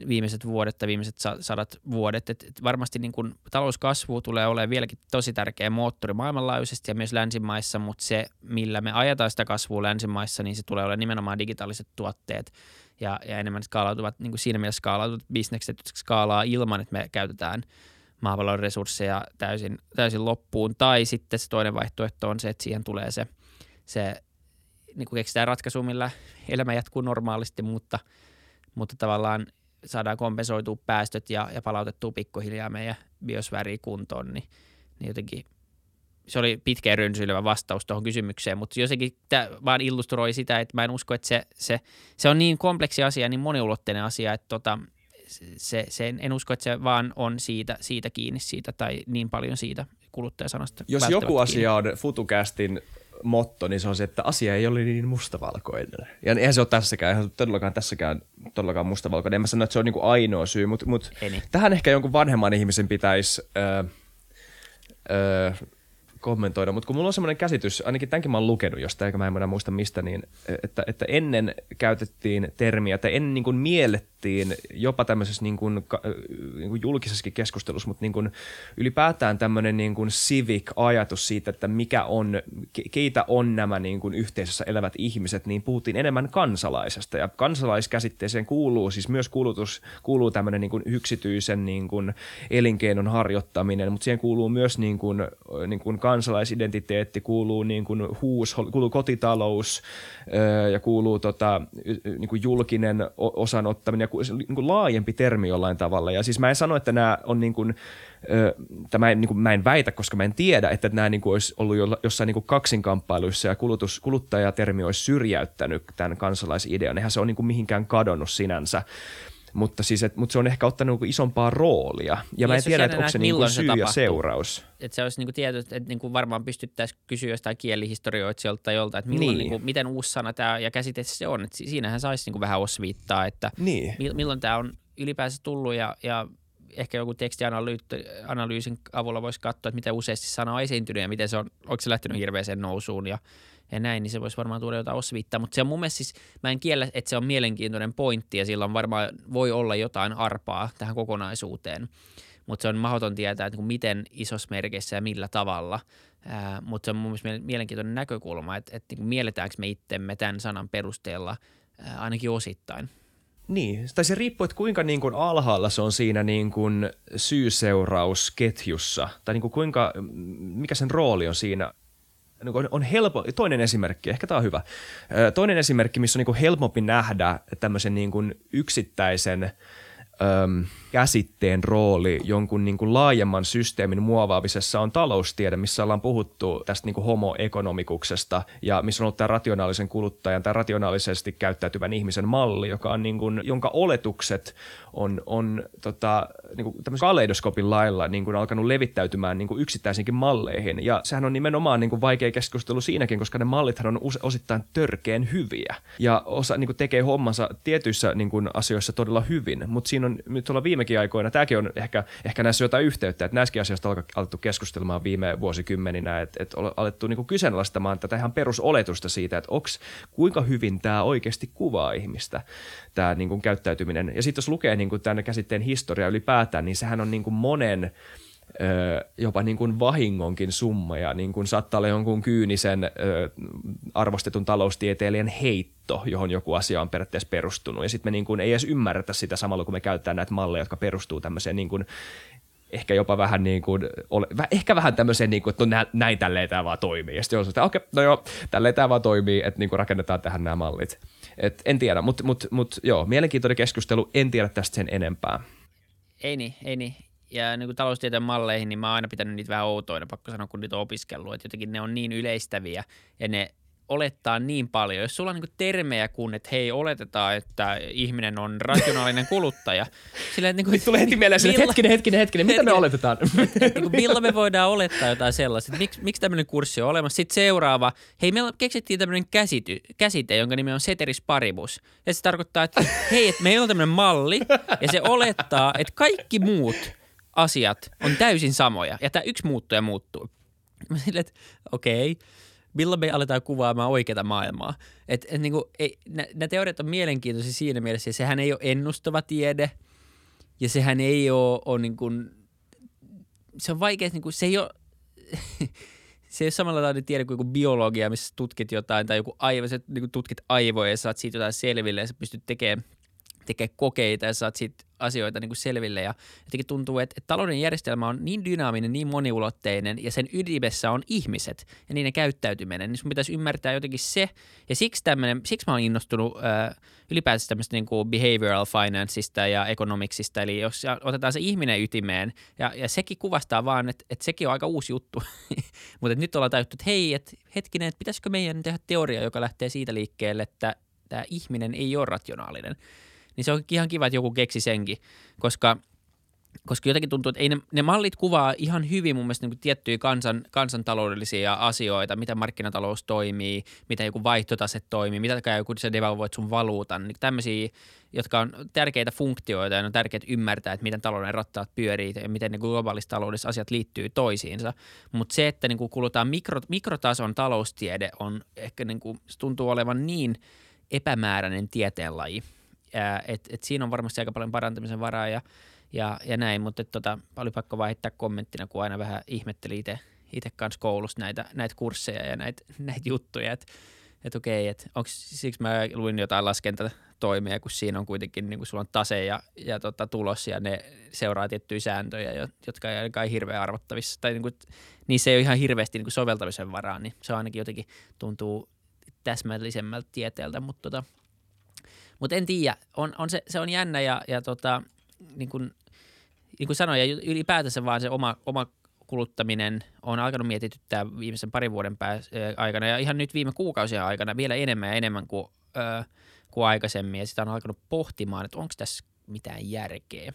viimeiset vuodet tai viimeiset sadat vuodet. Et, et varmasti niin kun talouskasvu tulee olemaan vieläkin tosi tärkeä moottori maailmanlaajuisesti ja myös länsimaissa, mutta se, millä me ajetaan sitä kasvua länsimaissa, niin se tulee olemaan nimenomaan digitaaliset tuotteet ja, ja enemmän skaalautuvat, niin kuin siinä mielessä skaalautuvat bisnekset, jotka skaalaa ilman, että me käytetään maapallon resursseja täysin, täysin loppuun. Tai sitten se toinen vaihtoehto on se, että siihen tulee se, se niin kuin keksitään ratkaisu, millä elämä jatkuu normaalisti, mutta, mutta tavallaan saadaan kompensoitua päästöt ja, ja palautettua pikkuhiljaa meidän biosfääriä kuntoon, niin, niin jotenkin se oli pitkä rönsyilevä vastaus tuohon kysymykseen, mutta jotenkin tämä vaan illustroi sitä, että mä en usko, että se, se, se on niin kompleksi asia, niin moniulotteinen asia, että tota, se, se, en usko, että se vaan on siitä, siitä kiinni siitä tai niin paljon siitä kuluttajasanasta. Jos joku asia on FutuCastin motto, niin se on se, että asia ei ole niin mustavalkoinen. Ja eihän se ole tässäkään, eihän se todellakaan tässäkään todellakaan mustavalkoinen. En mä sano, että se on niin kuin ainoa syy, mutta, mutta tähän ehkä jonkun vanhemman ihmisen pitäisi öö, öö, kommentoida, mutta kun mulla on semmoinen käsitys, ainakin tämänkin mä oon lukenut jostain, eikä mä en muista mistä, niin että, että ennen käytettiin termiä, tai ennen niin kuin miellettiin jopa tämmöisessä niin kuin, niin kuin julkisessakin keskustelussa, mutta niin kuin ylipäätään tämmöinen niin kuin civic-ajatus siitä, että mikä on, keitä on nämä niin kuin yhteisössä elävät ihmiset, niin puhuttiin enemmän kansalaisesta, ja kansalaiskäsitteeseen kuuluu siis myös kulutus, kuuluu tämmöinen niin kuin yksityisen niin kuin elinkeinon harjoittaminen, mutta siihen kuuluu myös niin kuin, niin kuin kansalaisidentiteetti, kuuluu niin kuin huus, kuuluu kotitalous ja kuuluu tota, niin kuin julkinen osanottaminen ja niin kuin laajempi termi jollain tavalla. Ja siis mä en sano, että nämä on niin kuin, tämä en, niin kuin, mä en väitä, koska mä en tiedä, että nämä niin kuin olisi ollut jossain niin kuin kaksinkamppailuissa ja kulutus, kuluttajatermi olisi syrjäyttänyt tämän kansalaisidean. Eihän se ole niin kuin mihinkään kadonnut sinänsä mutta, siis, et, mutta se on ehkä ottanut niin isompaa roolia. Ja, ja mä en tiedä, että onko se niin syy se ja seuraus. Että se olisi niin kuin tietysti, että niin kuin varmaan pystyttäisiin kysyä jostain kielihistorioitsijoilta tai jolta, että milloin, niin. Niin kuin, miten uusi sana tämä ja käsite se on. Että siinähän saisi niin kuin vähän osviittaa, että niin. milloin tämä on ylipäänsä tullut ja, ja ehkä joku tekstianalyysin avulla voisi katsoa, että miten useasti sana on esiintynyt ja miten se on, onko se lähtenyt hirveäseen nousuun ja – ja näin, niin se voisi varmaan tuoda jotain osviittaa. Mutta se on mun mielestä siis, mä en kiellä, että se on mielenkiintoinen pointti ja sillä on varmaan, voi olla jotain arpaa tähän kokonaisuuteen. Mutta se on mahdoton tietää, että miten isossa merkissä ja millä tavalla. Mutta se on mun mielestä mielenkiintoinen näkökulma, että, että niin mielletäänkö me itsemme tämän sanan perusteella ainakin osittain. Niin, tai se riippuu, että kuinka niin kuin alhaalla se on siinä niin kuin syy-seurausketjussa, tai niin kuin kuinka, mikä sen rooli on siinä niin on, on helpo, toinen esimerkki, ehkä tämä on hyvä. Toinen esimerkki, missä on niin kuin helpompi nähdä tämmöisen niin kuin yksittäisen – äm, käsitteen rooli jonkun niin kuin laajemman systeemin muovaamisessa on taloustiede, missä ollaan puhuttu tästä niin kuin homoekonomikuksesta ja missä on ollut tämä rationaalisen kuluttajan tai rationaalisesti käyttäytyvän ihmisen malli, joka on niin kuin, jonka oletukset on, on tota, niin kuin kaleidoskopin lailla niin kuin alkanut levittäytymään niin kuin yksittäisinkin malleihin. Ja sehän on nimenomaan niin kuin vaikea keskustelu siinäkin, koska ne mallithan on osittain törkeen hyviä ja osa niin kuin tekee hommansa tietyissä niin kuin asioissa todella hyvin, mutta siinä on nyt tuolla viimekin aikoina, tämäkin on ehkä, ehkä näissä jotain yhteyttä, että näissäkin asioista on alettu keskustelemaan viime vuosikymmeninä, että, että on alettu niin kyseenalaistamaan tätä ihan perusoletusta siitä, että onks, kuinka hyvin tämä oikeasti kuvaa ihmistä, tämä niin käyttäytyminen. Ja sitten jos lukee niin tämän käsitteen historia ylipäätään, niin sehän on niin monen jopa niin kuin vahingonkin summa ja niin kuin saattaa olla jonkun kyynisen arvostetun taloustieteilijän heitto, johon joku asia on periaatteessa perustunut. Ja sitten me niin kuin ei edes ymmärretä sitä samalla, kun me käytetään näitä malleja, jotka perustuu tämmöiseen niin kuin ehkä jopa vähän niin kuin, ehkä vähän tämmöiseen niin kuin, että no näin tälleen tämä vaan toimii. Ja sitten on että okei, okay, no joo, tälleen tämä vaan toimii, että niin kuin rakennetaan tähän nämä mallit. Et en tiedä, mutta mut, mut, joo, mielenkiintoinen keskustelu, en tiedä tästä sen enempää. Ei niin, ei niin ja niin kuin taloustieteen malleihin, niin mä oon aina pitänyt niitä vähän outoina, pakko sanoa, kun niitä on opiskellut. Että jotenkin ne on niin yleistäviä ja ne olettaa niin paljon. Jos sulla on niin termejä kuin, että hei, oletetaan, että ihminen on rationaalinen kuluttaja. Sillä, että niin kuin, tulee heti mieleen että hetkinen, hetkinen, hetkinen, mitä me oletetaan? niin kuin, milloin me voidaan olettaa jotain sellaista, miksi, miksi tämmöinen kurssi on olemassa. Sitten seuraava, hei, me keksittiin tämmöinen käsity, käsite, jonka nimi on ceteris paribus. Ja se tarkoittaa, että hei, että meillä on tämmöinen malli, ja se olettaa, että kaikki muut – asiat on täysin samoja ja tämä yksi muuttuu ja muuttuu. Mä sille, että okei, okay, milloin me aletaan kuvaamaan oikeaa maailmaa. Et, et niinku, ei, nämä teoriat on mielenkiintoisia siinä mielessä, että sehän ei ole ennustava tiede ja sehän ei ole, ole niin kuin, se on vaikea, niin kuin, se ei ole, se ei ole samalla tavalla tiede kuin joku biologia, missä tutkit jotain tai joku aivo, sä niin tutkit aivoja ja saat siitä jotain selville ja sä pystyt tekemään tekee kokeita ja saat siitä asioita niin kuin selville. Ja jotenkin tuntuu, että, että talouden järjestelmä on niin dynaaminen, niin moniulotteinen ja sen ydimessä on ihmiset ja niiden käyttäytyminen. Niin sun pitäisi ymmärtää jotenkin se. Ja siksi, tämmönen, siksi mä oon innostunut äh, ylipäätään tämmöistä niin kuin behavioral financeista ja economicsista. Eli jos otetaan se ihminen ytimeen ja, ja sekin kuvastaa vaan, että, että sekin on aika uusi juttu. Mutta nyt ollaan tajuttu, että hei, että hetkinen, että pitäisikö meidän tehdä teoria, joka lähtee siitä liikkeelle, että tämä ihminen ei ole rationaalinen niin se on ihan kiva, että joku keksi senkin, koska koska jotenkin tuntuu, että ei ne, ne mallit kuvaa ihan hyvin mun mielestä niin tiettyjä kansan, kansantaloudellisia asioita, miten markkinatalous toimii, miten joku vaihtotase toimii, mitä käy, kun sä devalvoit sun valuutan, niin tämmöisiä, jotka on tärkeitä funktioita ja on tärkeää ymmärtää, että miten talouden rattaat pyörii ja miten ne globaalissa taloudessa asiat liittyy toisiinsa. Mutta se, että niin kulutaan mikro, mikrotason taloustiede on ehkä niin kuin, tuntuu olevan niin epämääräinen tieteenlaji, että et siinä on varmasti aika paljon parantamisen varaa ja, ja, ja näin, mutta tota, oli pakko vaan heittää kommenttina, kun aina vähän ihmetteli itse itse kanssa koulussa näitä, näitä kursseja ja näitä, näitä juttuja, että et okei, että siksi mä luin jotain laskentatoimia, kun siinä on kuitenkin, niin kun sulla on tase ja, ja tota, tulos ja ne seuraa tiettyjä sääntöjä, jotka ei ainakaan hirveän arvottavissa, tai niin kuin, niissä ei ole ihan hirveästi niin soveltamisen varaa, niin se ainakin jotenkin tuntuu täsmällisemmältä tieteeltä, mutta tota, mutta en tiedä, on, on se, se, on jännä ja, ja tota, niin kuin, niin kuin sanoin, ja ylipäätänsä vaan se oma, oma kuluttaminen on alkanut mietityttää viimeisen parin vuoden pääs, aikana. Ja ihan nyt viime kuukausien aikana vielä enemmän ja enemmän kuin, ö, kuin aikaisemmin. Ja sitä on alkanut pohtimaan, että onko tässä mitään järkeä.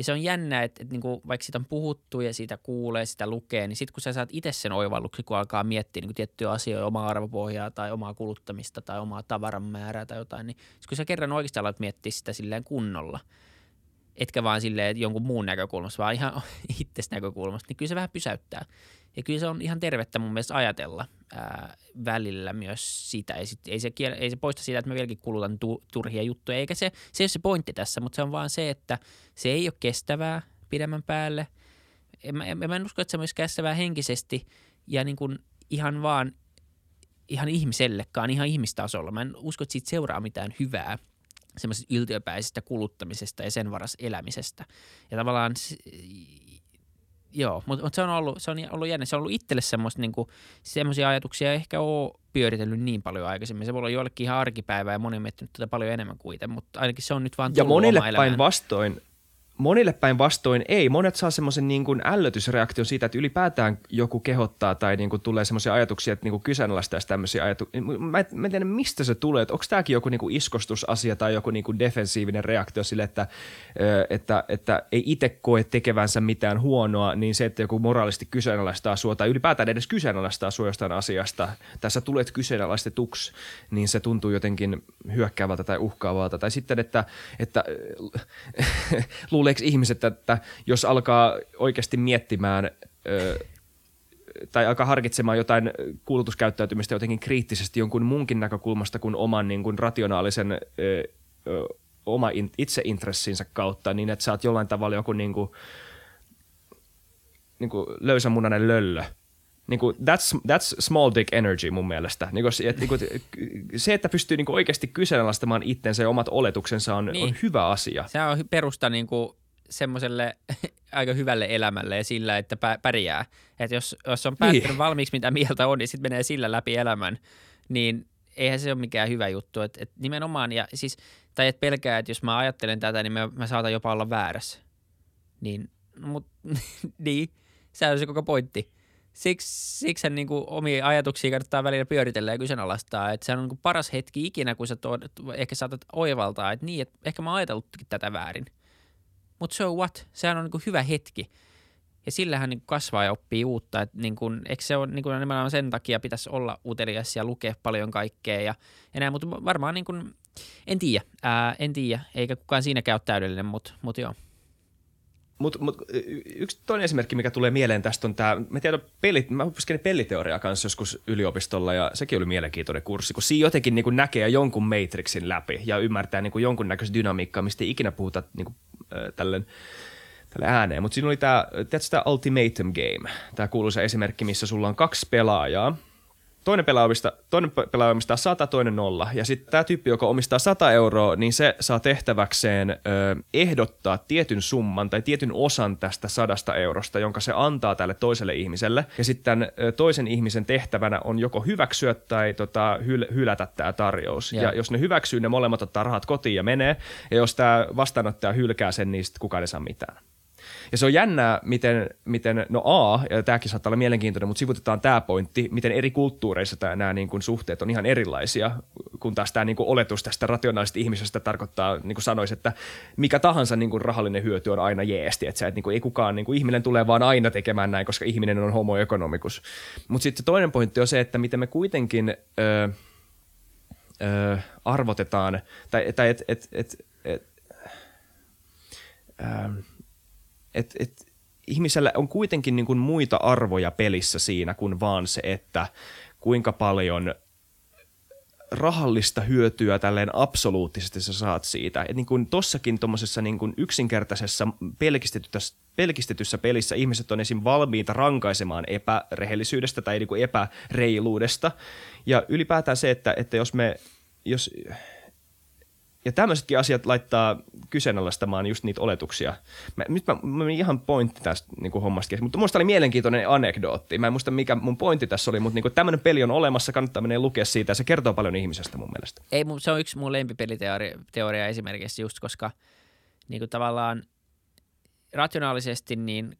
Ja se on jännä, että, että niin kuin, vaikka siitä on puhuttu ja siitä kuulee, sitä lukee, niin sitten kun sä saat itse sen oivalluksen, kun alkaa miettiä niin tiettyjä asioita, omaa arvopohjaa tai omaa kuluttamista tai omaa tavaran määrää tai jotain, niin kun sä kerran oikeasti alat miettiä sitä silleen kunnolla, etkä vaan silleen jonkun muun näkökulmasta, vaan ihan itsestä näkökulmasta, niin kyllä se vähän pysäyttää. Ja kyllä se on ihan tervettä mun mielestä ajatella ää, välillä myös sitä. Ei, sit, ei, se, ei se poista sitä, että mä vieläkin kulutan tu, turhia juttuja, eikä se, se ole se pointti tässä, mutta se on vaan se, että se ei ole kestävää pidemmän päälle. En, mä, en, mä en usko, että se on myös kestävää henkisesti ja niin kuin ihan vaan ihan ihmisellekaan, ihan ihmistasolla. Mä en usko, että siitä seuraa mitään hyvää semmoisesta yltiöpäisestä kuluttamisesta ja sen varas elämisestä. Ja tavallaan, joo, mutta mut se on ollut, se on ollut jännä. Se on ollut itselle semmoista niinku, semmoisia ajatuksia ehkä ole pyöritellyt niin paljon aikaisemmin. Se voi olla joillekin ihan arkipäivää ja moni on miettinyt tätä paljon enemmän kuitenkin, mutta ainakin se on nyt vaan Ja monille päin vastoin monille päin vastoin ei. Monet saa semmoisen niin kuin ällötysreaktion siitä, että ylipäätään joku kehottaa tai niin kuin tulee semmoisia ajatuksia, että niin kuin kyseenalaistaisi tämmöisiä ajatuksia. Mä, mä en tiedä, mistä se tulee. Onko tämäkin joku niin kuin iskostusasia tai joku niin kuin defensiivinen reaktio sille, että, että, että ei itse koe tekevänsä mitään huonoa, niin se, että joku moraalisti kyseenalaistaa sua tai ylipäätään edes kyseenalaistaa sua jostain asiasta, tässä tulet kyseenalaistetuksi, niin se tuntuu jotenkin hyökkäävältä tai uhkaavalta. Tai sitten, että, että luulee luuleeko ihmiset, että jos alkaa oikeasti miettimään ö, tai alkaa harkitsemaan jotain kulutuskäyttäytymistä jotenkin kriittisesti jonkun muunkin näkökulmasta kuin oman niin kuin rationaalisen ö, ö, oma in, itseintressinsä kautta, niin että sä oot jollain tavalla joku niin kuin, niin kuin löysämunainen löllö – niin kuin, that's, that's small dick energy mun mielestä. Niin kuin, et, niin kuin, se, että pystyy niin kuin oikeasti kyseenalaistamaan itsensä ja omat oletuksensa on, niin. on hyvä asia. Se on perusta niin kuin semmoiselle aika hyvälle elämälle ja sillä, että pärjää. Että jos, jos on päättänyt niin. valmiiksi mitä mieltä on, niin sitten menee sillä läpi elämän, niin eihän se ole mikään hyvä juttu. Et, et nimenomaan, ja siis, tai et pelkää, että jos mä ajattelen tätä, niin mä, mä saatan jopa olla väärässä. Niin, mut, niin, se on se koko pointti siksi, siksi niin kuin omia ajatuksia kannattaa välillä pyöritellä ja kyseenalaistaa. Että se on niin kuin paras hetki ikinä, kun sä tuot, ehkä saatat oivaltaa, että niin, että ehkä mä oon ajatellutkin tätä väärin. Mutta so what? Sehän on niin kuin hyvä hetki. Ja sillähän niin kasvaa ja oppii uutta. Et niin kuin, eikö se ole niin kuin nimenomaan sen takia pitäisi olla utelias ja lukea paljon kaikkea ja enää, mutta varmaan niin kuin, en tiedä, ää, en tiedä, eikä kukaan siinäkään ole täydellinen, mutta mut joo. Mutta mut, yksi toinen esimerkki, mikä tulee mieleen tästä on tämä, mä tiedän, pelit, mä opiskelin peliteoriaa kanssa joskus yliopistolla ja sekin oli mielenkiintoinen kurssi, kun siinä jotenkin niin näkee jonkun Matrixin läpi ja ymmärtää niin jonkunnäköistä dynamiikkaa, mistä ei ikinä puhuta niin kuin, tällen, tälle ääneen. Mutta siinä oli tämä, tämä Ultimatum Game, tämä kuuluisa esimerkki, missä sulla on kaksi pelaajaa – toinen pelaaja omistaa, toinen pelaaja omistaa 100, toinen nolla. Ja sitten tämä tyyppi, joka omistaa 100 euroa, niin se saa tehtäväkseen ö, ehdottaa tietyn summan tai tietyn osan tästä sadasta eurosta, jonka se antaa tälle toiselle ihmiselle. Ja sitten toisen ihmisen tehtävänä on joko hyväksyä tai tota, hyl- hylätä tämä tarjous. Ja. ja jos ne hyväksyy, ne molemmat ottaa rahat kotiin ja menee. Ja jos tämä vastaanottaja hylkää sen, niin sitten kukaan ei saa mitään. Ja se on jännää, miten, miten no A, ja tämäkin saattaa olla mielenkiintoinen, mutta sivutetaan tämä pointti, miten eri kulttuureissa tämä, nämä niin kuin suhteet on ihan erilaisia, kun taas tämä niin kuin oletus tästä rationaalisesta ihmisestä tarkoittaa, niin kuin sanoisi, että mikä tahansa niin kuin rahallinen hyöty on aina jeesti, että, se, että niin kuin ei kukaan, niin kuin ihminen tulee vaan aina tekemään näin, koska ihminen on homo economicus. Mutta sitten toinen pointti on se, että miten me kuitenkin... Öö, öö, arvotetaan, tai, tai että et, et, et, öö, että et, ihmisellä on kuitenkin niin kuin muita arvoja pelissä siinä kuin vaan se, että kuinka paljon rahallista hyötyä tälleen absoluuttisesti sä saat siitä. Et niin kuin tossakin tuommoisessa niin kuin yksinkertaisessa pelkistetyssä, pelkistetyssä pelissä ihmiset on esim. valmiita rankaisemaan epärehellisyydestä tai niin kuin epäreiluudesta. Ja ylipäätään se, että, että jos me, jos, ja tämmöisetkin asiat laittaa kyseenalaistamaan just niitä oletuksia. Mä, nyt mä, mä ihan pointti tästä niin kuin hommasta, mutta muista oli mielenkiintoinen anekdootti. Mä en muista mikä mun pointti tässä oli, mutta niin kuin tämmöinen peli on olemassa, kannattaa mennä lukea siitä ja se kertoo paljon ihmisestä mun mielestä. Ei, se on yksi mun lempipeliteoria esimerkiksi just, koska niin kuin tavallaan rationaalisesti niin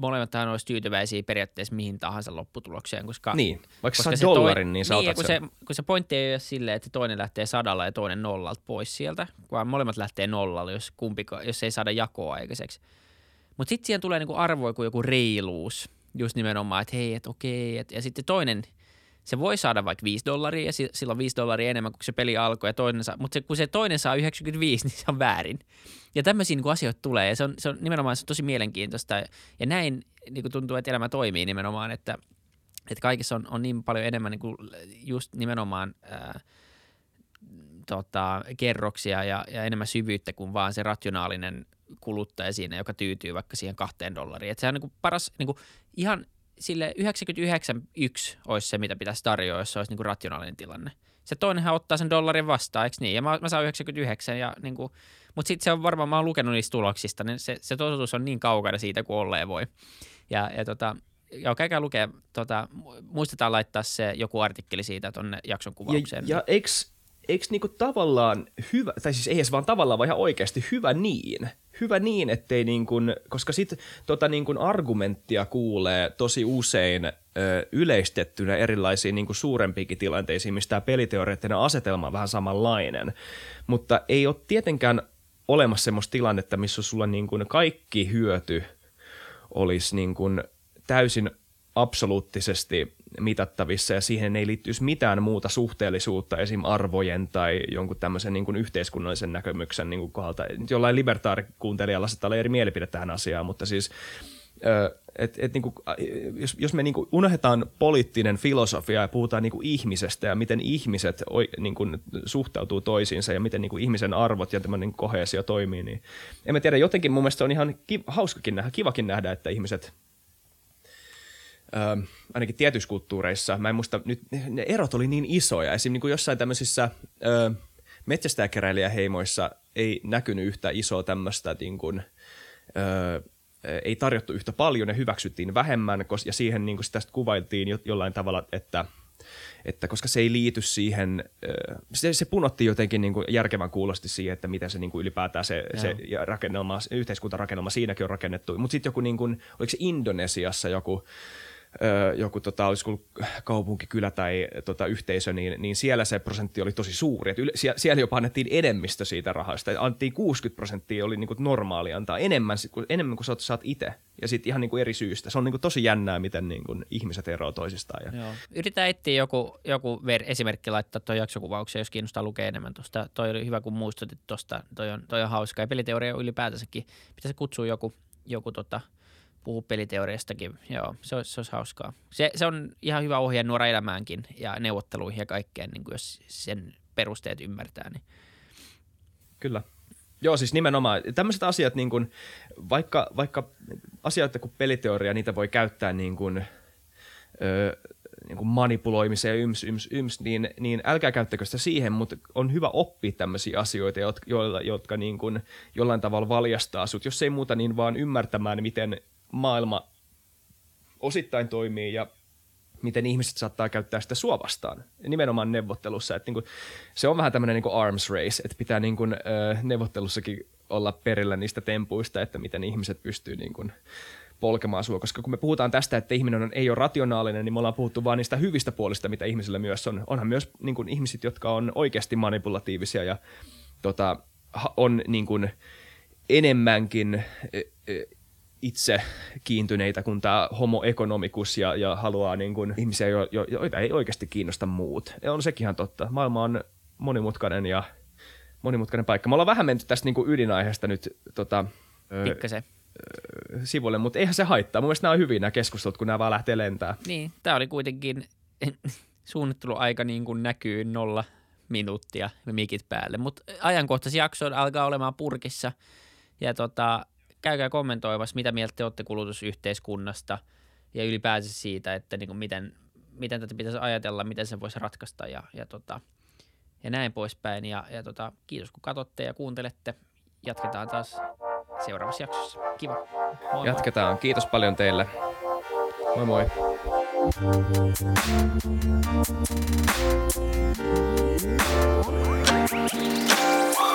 molemmathan olisi tyytyväisiä periaatteessa mihin tahansa lopputulokseen. Koska, niin, vaikka koska sä dollarin, toi, niin sä niin, kun se, kun se pointti ei ole silleen, että toinen lähtee sadalla ja toinen nollalta pois sieltä, vaan molemmat lähtee nollalla, jos, kumpi, jos ei saada jakoa aikaiseksi. Mutta sitten siihen tulee niinku arvoja kuin joku reiluus, just nimenomaan, että hei, että okei, et, ja sitten toinen – se voi saada vaikka 5 dollaria ja silloin 5 dollaria enemmän kuin se peli alkoi, ja toinen saa, mutta se, kun se toinen saa 95, niin se on väärin. Ja tämmöisiä niin asioita tulee ja se on, se on nimenomaan se on tosi mielenkiintoista ja näin niin kuin tuntuu, että elämä toimii nimenomaan, että, että kaikissa on, on niin paljon enemmän niin kuin just nimenomaan ää, tota, kerroksia ja, ja enemmän syvyyttä kuin vaan se rationaalinen kuluttaja siinä, joka tyytyy vaikka siihen kahteen dollariin. Että se on niin kuin paras, niin kuin ihan sille 99,1 olisi se, mitä pitäisi tarjoa, jos se olisi niin kuin rationaalinen tilanne. se toinenhan ottaa sen dollarin vastaan, eikö niin? Ja mä, mä saan 99 ja niin kuin, mutta sitten se on varmaan, mä oon lukenut niistä tuloksista, niin se, se totuus on niin kaukana siitä kuin olleen voi. Ja, ja tota, joo, käykää lukea, tota, muistetaan laittaa se joku artikkeli siitä tuonne jakson kuvaukseen. Ja, ja eikö, eikö niinku tavallaan hyvä, tai siis ei edes vaan tavallaan, vaan ihan oikeasti hyvä niin, hyvä niin, ettei niin kuin, koska sitten tota niin kuin argumenttia kuulee tosi usein ö, yleistettynä erilaisiin niin kuin suurempiinkin tilanteisiin, mistä tämä peliteoreettinen asetelma on vähän samanlainen, mutta ei ole tietenkään olemassa semmoista tilannetta, missä sulla niin kuin kaikki hyöty olisi niin kuin täysin absoluuttisesti mitattavissa ja siihen ei liittyisi mitään muuta suhteellisuutta esim. arvojen tai jonkun tämmöisen niin kuin yhteiskunnallisen näkemyksen niin kuin kohdalta. Jollain libertaarikuuntelijalla saattaa olla eri mielipide tähän asiaan, mutta siis et, et niin kuin, jos, jos me niin kuin unohdetaan poliittinen filosofia ja puhutaan niin kuin ihmisestä ja miten ihmiset niin kuin suhtautuu toisiinsa ja miten niin kuin ihmisen arvot ja tämmöinen kohesio toimii, niin en mä tiedä, jotenkin mun mielestä on ihan kiv- hauskakin nähdä, kivakin nähdä, että ihmiset – ö, ainakin tietyissä kulttuureissa, mä en muista, nyt ne erot oli niin isoja. Esimerkiksi niin kuin jossain tämmöisissä ö, metsästäjäkeräilijäheimoissa ei näkynyt yhtä isoa tämmöistä niin kuin, ö, ei tarjottu yhtä paljon ja hyväksyttiin vähemmän, ja siihen niin kuin sitä kuvailtiin jollain tavalla, että että koska se ei liity siihen, se, se punotti jotenkin niin kuin järkevän kuulosti siihen, että miten se niin kuin ylipäätään se, se rakennelma, yhteiskuntarakennelma siinäkin on rakennettu. Mutta sitten joku, niin kuin, oliko se Indonesiassa joku joku tota, olisi kaupunki, kylä tai tota, yhteisö, niin, niin siellä se prosentti oli tosi suuri. Et yle, siellä jopa annettiin enemmistö siitä rahasta. Et annettiin 60 prosenttia, oli niinku normaali antaa enemmän, enemmän kuin sä saat itse. Ja sitten ihan niinku eri syystä. Se on niinku tosi jännää, miten niinku ihmiset eroavat toisistaan. Ja... Yritetään etsiä joku, joku ver- esimerkki laittaa tuon jaksokuvaukseen, jos kiinnostaa lukea enemmän tuosta. Toi oli hyvä, kun muistutit tuosta. Toi on, toi on hauska. Ja peliteoria ylipäätänsäkin. Pitäisi kutsua joku, joku tota, puhua peliteoriastakin. Joo, se olisi, se olisi hauskaa. Se, se on ihan hyvä ohje nuora elämäänkin ja neuvotteluihin ja kaikkeen, niin kuin jos sen perusteet ymmärtää. Niin. Kyllä. Joo, siis nimenomaan. Tämmöiset asiat, niin kuin, vaikka, vaikka asioita kuin peliteoria, niitä voi käyttää niin kuin, öö, niin kuin manipuloimiseen yms, yms, yms, niin, niin älkää käyttäkö sitä siihen, mutta on hyvä oppia tämmöisiä asioita, jotka, jotka, jotka niin kuin jollain tavalla valjastaa sut, jos ei muuta, niin vaan ymmärtämään, miten maailma osittain toimii ja miten ihmiset saattaa käyttää sitä sua vastaan, nimenomaan neuvottelussa. Että niin se on vähän tämmöinen niin arms race, että pitää niin kuin, neuvottelussakin olla perillä niistä tempuista, että miten ihmiset pystyy niin kuin polkemaan sua, koska kun me puhutaan tästä, että ihminen on, ei ole rationaalinen, niin me ollaan puhuttu vain niistä hyvistä puolista, mitä ihmisillä myös on. Onhan myös niin kuin ihmiset, jotka on oikeasti manipulatiivisia ja tota, on niin kuin enemmänkin itse kiintyneitä kuin tämä homo economicus ja, ja haluaa niin kuin ihmisiä, jo, jo, joita ei oikeasti kiinnosta muut. Ja on sekin ihan totta. Maailma on monimutkainen ja monimutkainen paikka. Me ollaan vähän menty tästä niin kuin ydinaiheesta nyt tota, Pikkasen. sivulle, mutta eihän se haittaa. Mun mielestä nämä on hyviä nämä keskustelut, kun nämä vaan lähtee lentää. Niin, tämä oli kuitenkin suunnitteluaika niin kuin näkyy nolla minuuttia mikit päälle, mutta ajankohtaisia jaksoja alkaa olemaan purkissa ja tota, käykää kommentoimassa, mitä mieltä te olette kulutusyhteiskunnasta ja ylipäänsä siitä, että niin kuin miten, miten tätä pitäisi ajatella, miten se voisi ratkaista ja, ja, tota, ja näin poispäin. Ja, ja tota, kiitos kun katsotte ja kuuntelette. Jatketaan taas seuraavassa jaksossa. Kiva. Moi Jatketaan. Moi. Kiitos paljon teille. Moi moi.